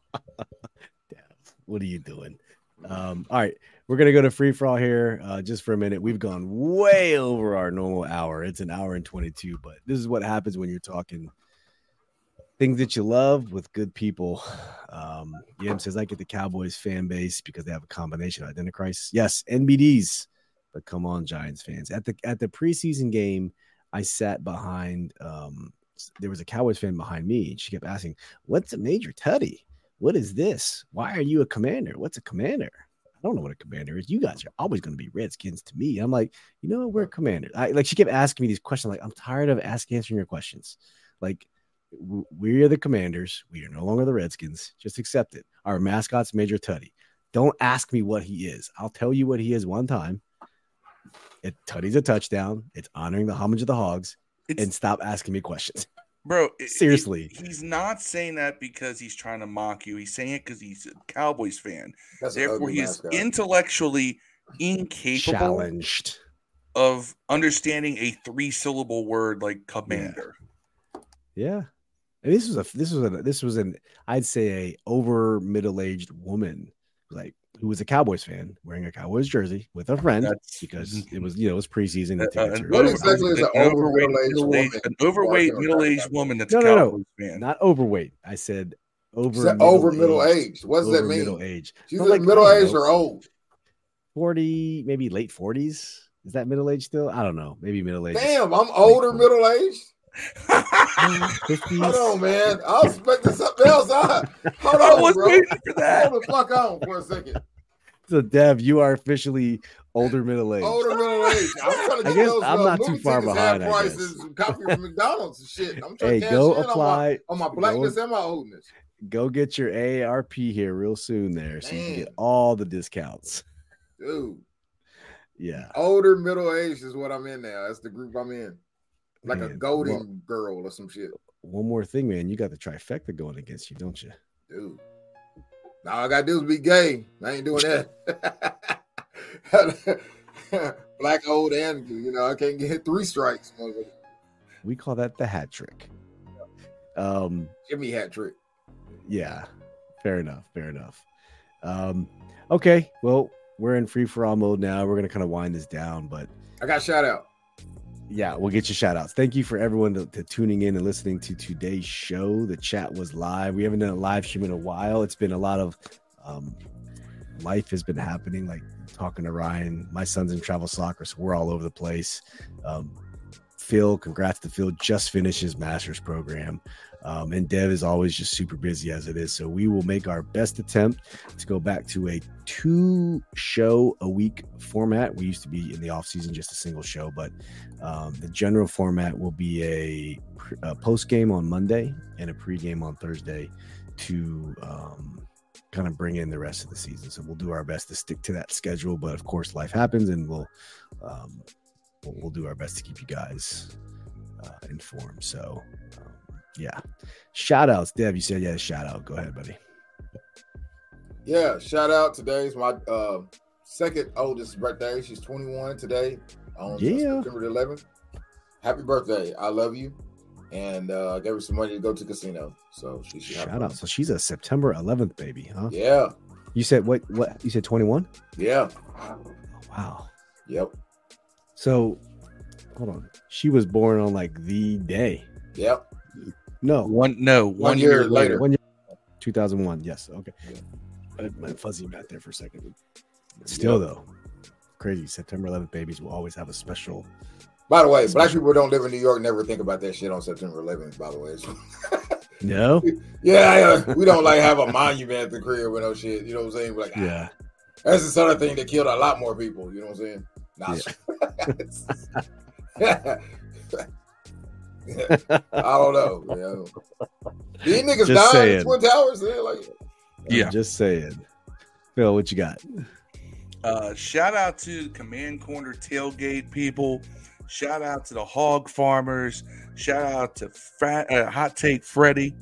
what are you doing? Um, all right, we're gonna go to free for all here uh, just for a minute. We've gone way over our normal hour. It's an hour and twenty-two, but this is what happens when you're talking things that you love with good people. Um, Yam says I get the Cowboys fan base because they have a combination of identity crisis. Yes, NBDs, but come on, Giants fans. At the at the preseason game, I sat behind. Um, there was a Cowboys fan behind me, and she kept asking, "What's a Major Tuddy? What is this? Why are you a commander? What's a commander?" I don't know what a commander is. You guys are always going to be Redskins to me. I'm like, you know, we're commanders. I like she kept asking me these questions. Like, I'm tired of asking answering your questions. Like, we are the commanders. We are no longer the Redskins. Just accept it. Our mascot's Major Tuddy. Don't ask me what he is. I'll tell you what he is one time. It Tuddy's a touchdown. It's honoring the homage of the hogs. It's, And stop asking me questions. bro, it- it- Seriously. he's not saying that because he's trying to mock you. He's saying it because he's a Cowboys fan. That's Therefore, ugly he is mascot. intellectually incapable Challenged. of understanding a three-syllable word like commander. Yeah. And this was a this was a this was an I'd say a over middle aged woman like who was a Cowboys fan wearing a Cowboys jersey with a friend That's because it was you know it was preseason. Uh, the an What exactly is an an overweight middle-aged middle-aged- woman An overweight middle-aged woman that's a No, no, no. Cowboys fan. not overweight. I said over Is that over middle middle-aged. What does that mean? Middle age. She's like, middle aged or old. 40, maybe late 40s. Is that middle age still? I don't know. Maybe middle age. Damn, I'm older middle aged. 50s. Hold on, man. I was expecting something else. I, hold I on, was bro. waiting for that. Hold the fuck on for a second. So Dev, you are officially older middle age. Older middle age. I'm trying to I get guess those I'm uh, not too far tickets behind, half I prices, guess. and copy from McDonald's and shit. I'm trying Hey, to go in on my, apply. on my go- blackness and my oldness. go get your AARP here real soon there so you can get all the discounts. Dude, Yeah. older middle age is what I'm in now. That's the group I'm in. Like a golden well, girl or some shit. one more thing, man. You got the trifecta going against you, don't you? Dude. Now all I gotta do is be gay. I ain't doing that. Black, old, and you know, I can't get three strikes. We call that the hat trick. Um, Jimmy hat trick. yeah, fair enough. Fair enough. Um, okay, well, we're in free for all mode now. We're gonna kind of wind this down, but I got shout out. Yeah, we'll get your shout outs. Thank you for everyone to, to tuning in and listening to today's show. The chat was live. We haven't done a live stream in a while. It's been a lot of um, life has been happening, like talking to Ryan. My son's in travel soccer, so we're all over the place. Um, Phil, congrats to Phil, just finished his master's program. Um, and Dev is always just super busy as it is. So we will make our best attempt to go back to a two show a week format. We used to be in the off season just a single show, but um, the general format will be a, a post game on Monday and a pre game on Thursday to um, kind of bring in the rest of the season. So we'll do our best to stick to that schedule. But of course, life happens, and we'll um, we'll, we'll do our best to keep you guys uh, informed. So yeah, shout outs, Dev. You said yeah, shout out. Go ahead, buddy. Yeah, shout out. Today's my uh, second oldest birthday. She's 21 today on Yeah. September 11th. Happy birthday. I love you. And uh, I gave her some money to go to casino. So she Shout out. So she's a September 11th baby, huh? Yeah. You said what? What you said? 21. Yeah. Wow. Yep. So hold on. She was born on like the day. Yep. No, One no, one, One year, year later. later. One year, 2001. Yes. Okay. Yeah. I my fuzzy math there for a second. Still though, crazy. September 11th babies will always have a special. By the way, black people don't live in New York never think about that shit on September 11th, by the way. No. yeah, yeah, we don't like have a monument at the crib with no shit. You know what I'm saying? We're like, ah, Yeah. That's the sort of thing that killed a lot more people. You know what I'm saying? Nah, I don't know. Yeah. These niggas Just died saying. in Twin Towers. They're like, Yeah. I'm just saying. Phil, what you got? Uh, shout out to Command Corner tailgate people. Shout out to the hog farmers. Shout out to Fat, uh, Hot Take Freddy.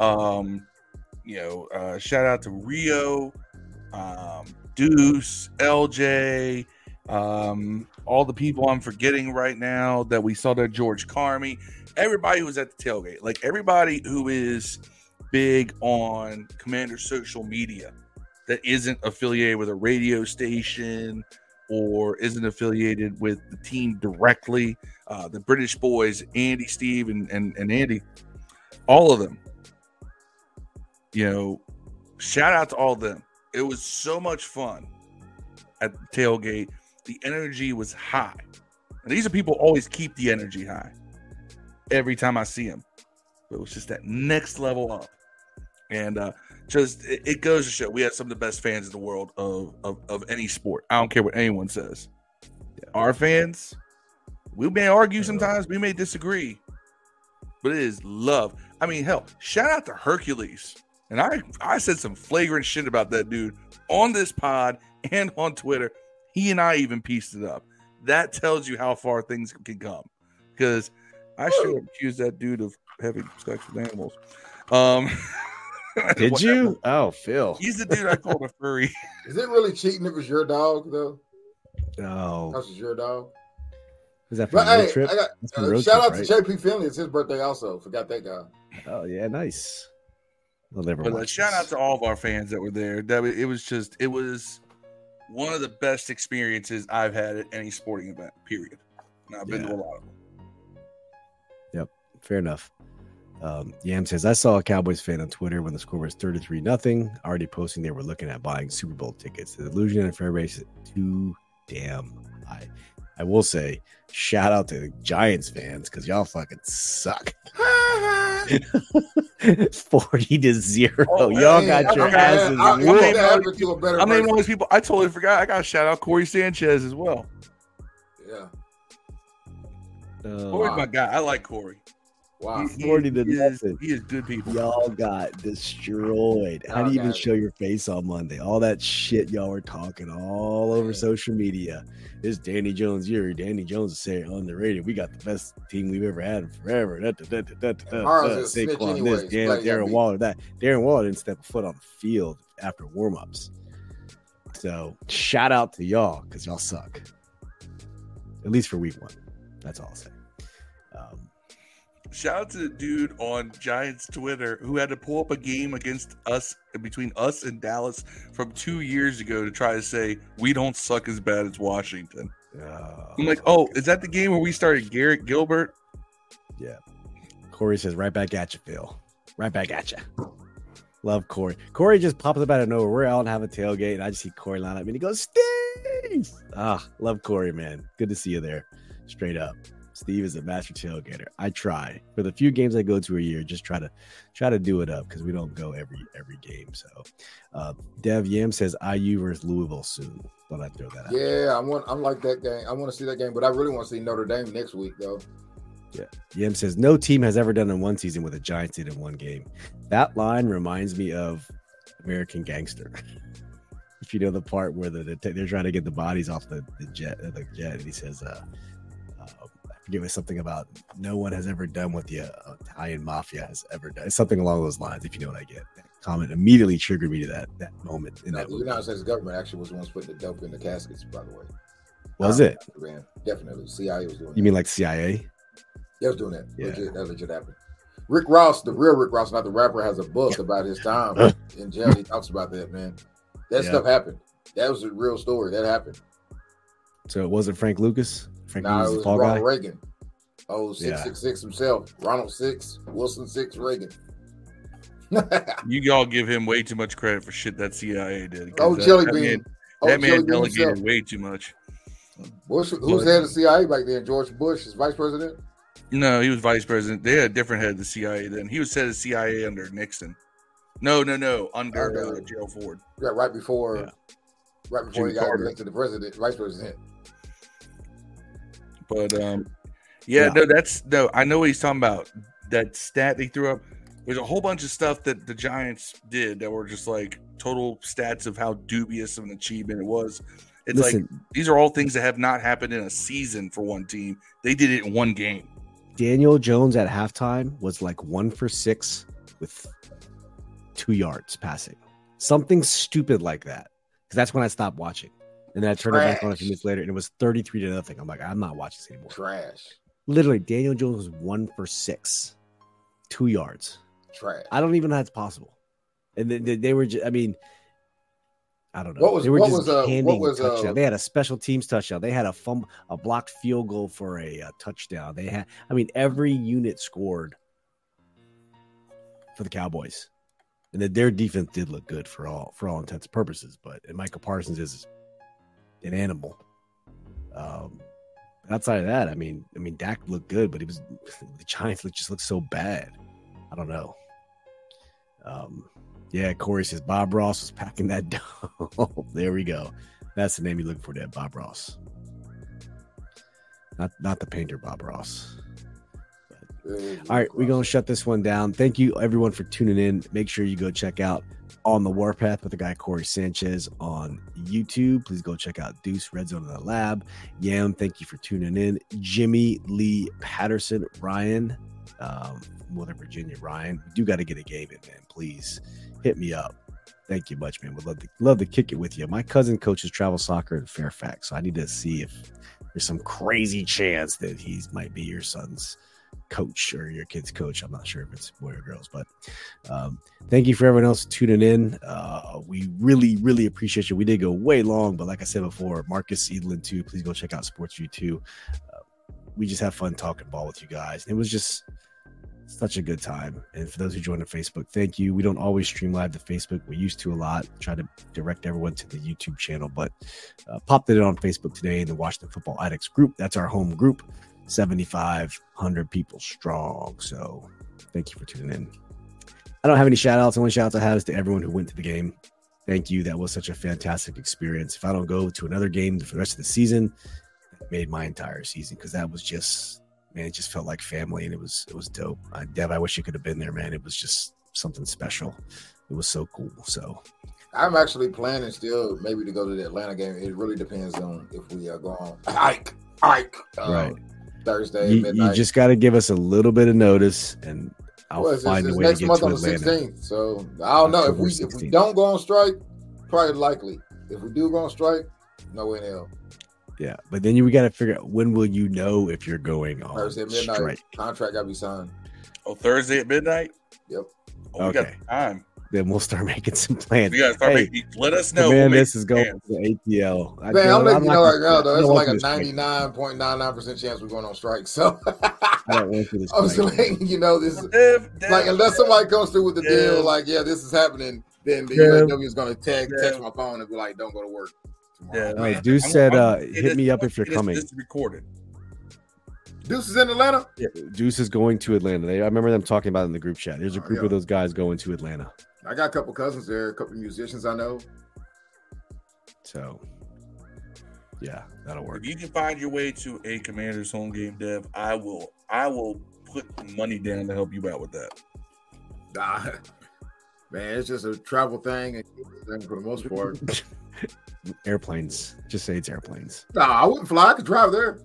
Um, you know, uh, shout out to Rio, um, Deuce, LJ, um, all the people I'm forgetting right now that we saw there, George Carmy, everybody who was at the tailgate, like everybody who is big on Commander social media that isn't affiliated with a radio station or isn't affiliated with the team directly. Uh, the British boys, Andy, Steve, and, and, and Andy, all of them. You know, shout out to all of them. It was so much fun at the tailgate. The energy was high. And these are people always keep the energy high every time I see him. But it was just that next level up. And uh, just it, it goes to show we have some of the best fans in the world of of, of any sport. I don't care what anyone says. Our fans, we may argue sometimes, we may disagree, but it is love. I mean, hell, shout out to Hercules. And I I said some flagrant shit about that dude on this pod and on Twitter. He and I even pieced it up. That tells you how far things can come. Because I should have accused that dude of having sex with animals. Um Did you? Oh, Phil. He's the dude I called a furry. is it really cheating if was your dog though? Oh, that was your dog. is that for But road hey, trip? I got uh, road shout trip, out right? to JP Finlay. It's his birthday also. Forgot that guy. Oh yeah, nice. I'll never But uh, shout out to all of our fans that were there. That it was just it was one of the best experiences I've had at any sporting event. Period. And I've been to a lot of them. Fair enough. Um, Yam says I saw a Cowboys fan on Twitter when the score was 33 nothing, already posting they were looking at buying Super Bowl tickets. The illusion and fair race is too damn high. I will say, shout out to the Giants fans because y'all fucking suck. 40 to 0. Oh, y'all Hey, got your I'm asses glad- I- I'm whooped. glad that happened to a better I'm naming all these people. I totally forgot. I got to shout out Corey Sanchez as well. Yeah. Oh, Corey's my guy. I like Corey. Wow. He- he- 40 to he is, nothing. he is good people. Y'all got destroyed. How do you Y'all even it. show your face on Monday? All that shit y'all were talking all over Yeah. social media. This Danny Jones year. Danny Jones is saying underrated. We got the best team we've ever had in forever. Da, da, da, da, da, da, da. Saquon this, Dan, Like, Darren Waller that. Darren Waller didn't step a foot on the field after warmups. So shout out to y'all because y'all suck. At least for week one. That's all I'll say. Shout out to the dude on Giants Twitter who had to pull up a game against us between us and Dallas from two years ago to try to say we don't suck as bad as Washington. I'm like, oh, is that the game where we started Garrett Gilbert? Yeah. Corey says, right back at you, Phil. Right back at you. Love Corey. Corey just pops up out of nowhere. We're out and have a tailgate, and I just see Corey line up and he goes, Steve. Ah, love Corey, man. Good to see you there. Straight up. Steve is a master tailgater. I try for the few games I go to a year, just try to try to do it up because we don't go every every game. So, uh, Dev Yam says IU versus Louisville soon. Thought I'd throw that out. Yeah, I want. I'm like that game. I want to see that game, but I really want to see Notre Dame next week, though. Yeah. Yam says no team has ever done in one season with a Giants did in one game. That line reminds me of American Gangster. if you know the part where the, the they're trying to get the bodies off the, the jet, the jet, and he says, uh, uh, "I forget it was something about no one has ever done what the uh, Italian mafia has ever done." It's something along those lines. If you know what I get, that comment immediately triggered me to that that moment in that the. United States government actually was the ones putting the dope in the caskets, by the way. Was Uh, it? Man, definitely. CIA was doing. You that. mean like CIA? They was doing that. Yeah. Legit, that legit happened. Rick Ross, the real Rick Ross, not the rapper, has a book about his time in jail. He talks about that, man. That Yeah. stuff happened. That was a real story. That happened. So it wasn't Frank Lucas. Frank Now Lucas, it the was fall Ronald guy. Reagan. Oh, Yeah. 666 himself. Ronald Six, Wilson Six, Reagan. You all give him way too much credit for shit that CIA did. oh, that- Jelly Bean. man- oh, that man Jelly Bean delegated himself. way too much. Bush, who was But- head of CIA back then? George Bush, is vice president. No, he was vice president. They had a different head of the CIA then. He was head of CIA under Nixon. No, no, no, under Under- uh, Gerald Ford. Yeah, right before, Yeah. right before Jimmy he got Carter. elected to the president, vice president. But um, yeah, Yeah. no, that's no. I know what he's talking about. That stat they threw up. There's a whole bunch of stuff that the Giants did that were just like total stats of how dubious of an achievement it was. It's like these are all things that have not happened in a season for one team. They did it in one game. Daniel Jones at halftime was like one for six with two yards passing. Something stupid like that. Because that's when I stopped watching. And then I turned it back on a few minutes later and it was 33 to nothing. I'm like, I'm not watching this anymore. Trash, Literally, Daniel Jones was one for six, two yards. trash. I don't even know how that's possible. And they, they, they were just, I mean, I don't know. What was- they were what just was, what handing was, touchdown. they had a special teams touchdown. They had a fum, a blocked field goal for a, uh touchdown. They had, I mean, every unit scored for the Cowboys, and then their defense did look good for all for all intents and purposes. But and Micah Parsons is an animal. Um, outside of that, I mean, I mean, Dak looked good, but he was the Giants look just looked so bad. I don't know. Um, yeah, Corey says Bob Ross was packing that there we go. That's the name you look for there, Bob Ross. Not not the painter, Bob Ross. All right, we're gonna shut this one down. Thank you everyone for tuning in. Make sure you go check out on the Warpath with the guy Corey Sanchez on YouTube. Please go check out Deuce Red Zone in the Lab. Yam, thank you for tuning in. Jimmy Lee Patterson, Ryan, um, Northern Virginia, Ryan. We do got to get a game in, man. Please hit me up. Thank you much, man. Would love to love to kick it with you. My cousin coaches travel soccer in Fairfax, so I need to see if there's some crazy chance that he's might be your son's coach or your kid's coach. I'm not sure if it's boy or girls, but um, thank you for everyone else tuning in. Uh, we really, really appreciate you. We did go way long, but like I said before, Marcus Edlin too. Please go check out Sports View too. Uh, we just have fun talking ball with you guys. It was just such a good time. And for those who joined the Facebook, thank you. We don't always stream live to Facebook. We used to a lot. Try to direct everyone to the YouTube channel, but uh, popped it on Facebook today in the Washington Football Addicts group. That's our home group. 7,500 people strong. So thank you for tuning in. I don't have any shout outs. The only shout outs I have is to everyone who went to the game. Thank you. That was such a fantastic experience. If I don't go to another game for the rest of the season, made my entire season because that was just man, it just felt like family and it was it was dope. Uh, Dev, I wish you could have been there, man. It was just something special. It was so cool. So I'm actually planning still maybe to go to the Atlanta game. It really depends on if we are going Ike, Ike, uh, Right. Thursday you, you just got to give us a little bit of notice and I'll Well, it's- find it's a way to next get month to on the Atlanta. 16th. So I don't know if October we if we don't go on strike, probably likely. If we do go on strike, no way in hell. Yeah, but then you we got to figure out when will you know if you're going on Thursday midnight strike. contract got to be signed. Oh, Thursday at midnight. Yep. Oh, we got Okay. time. Then we'll start making some plans. We gotta start Hey, making. Let us know. man, We'll this is going plans. to the ATL. I- Man, I'm letting you not know right gonna- now, though. I It's like a 99.99% chance we're going on strike. So I don't want to I'm just strike. letting you know this. Well, Dev, Dev, Like, unless somebody comes through with the Yeah. deal, like, yeah, this is happening, then the Yeah. UAW is going to text, text my phone and be like, don't go to work. Yeah, tomorrow. man. Uh, Deuce I'm- said, I'm- uh, hit is- me up if you're it is- coming. This is recorded. Deuce is in Atlanta. Deuce is going to Atlanta. They, I remember them talking about it in the group chat. There's a Oh, group yeah. of those guys going to Atlanta. I got a couple cousins there, a couple musicians I know. So, yeah, that'll work. If you can find your way to a Commanders home game, Dev, I will. I will put money down to help you out with that. Nah, man, it's just a travel thing, and for the most part. Airplanes. Just say it's airplanes. nah, I wouldn't fly. I could drive there.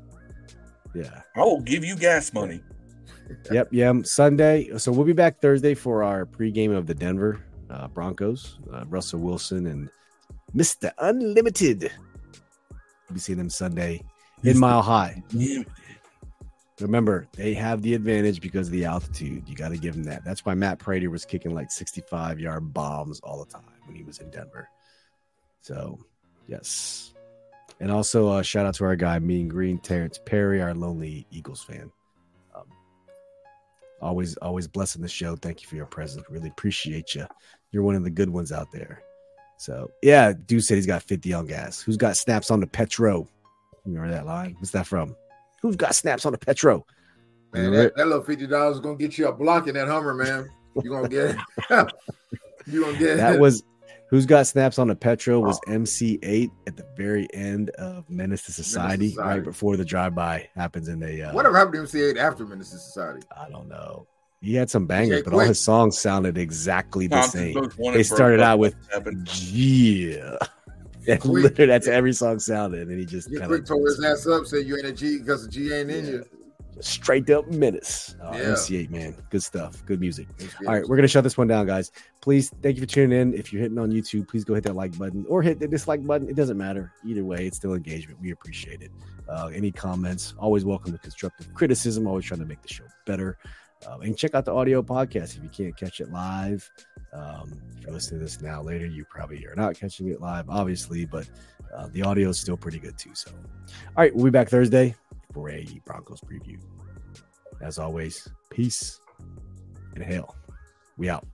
Yeah. I will give you gas money. Yep. Yeah. Sunday. So we'll be back Thursday for our pregame of the Denver uh, Broncos. Uh, Russell Wilson and Mr. Unlimited. We'll be seeing them Sunday in Mile High. Remember, they have the advantage because of the altitude. You got to give them that. That's why Matt Prater was kicking like 65 yard bombs all the time when he was in Denver. So, yes. And also, uh, shout out to our guy, Mean Green, Terrence Perry, our lonely Eagles fan. Um, always, always blessing the show. Thank you for your presence. Really appreciate you. You're one of the good ones out there. So, yeah, dude said he's got 50 on gas. Who's got snaps on the Petro? You remember that line? What's that from? Who's got snaps on the Petro? Man, that, that little fifty dollars is gonna get you a block in that Hummer, man. You gonna get it. you gonna get That it. was who's got snaps on the Petro was MC Eiht at the very end of Menace to Society, Society. right before the drive-by happens in the uh, Whatever happened to MC Eiht after Menace to Society? I don't know. He had some bangers, but all his songs sounded exactly the same. They started out with yeah. And literally, that's every song sounded, and then he just kind of tore his ass up, said you ain't a G because the G ain't in you. straight up menace. Uh, Yeah. MC Eiht, man, good stuff, good music. All right, we're gonna shut this one down, guys. Please, thank you for tuning in. If you're hitting on YouTube, please go hit that like button or hit the dislike button. It doesn't matter. Either way, it's still engagement. We appreciate it. Uh, any comments, always welcome to constructive criticism. Always trying to make the show better. Um, and check out the audio podcast if you can't catch it live. Um, if you're listening to this now later, you probably are not catching it live, obviously, but uh, the audio is still pretty good too. So, all right, we'll be back Thursday for a Broncos preview. As always, peace and hail. We out.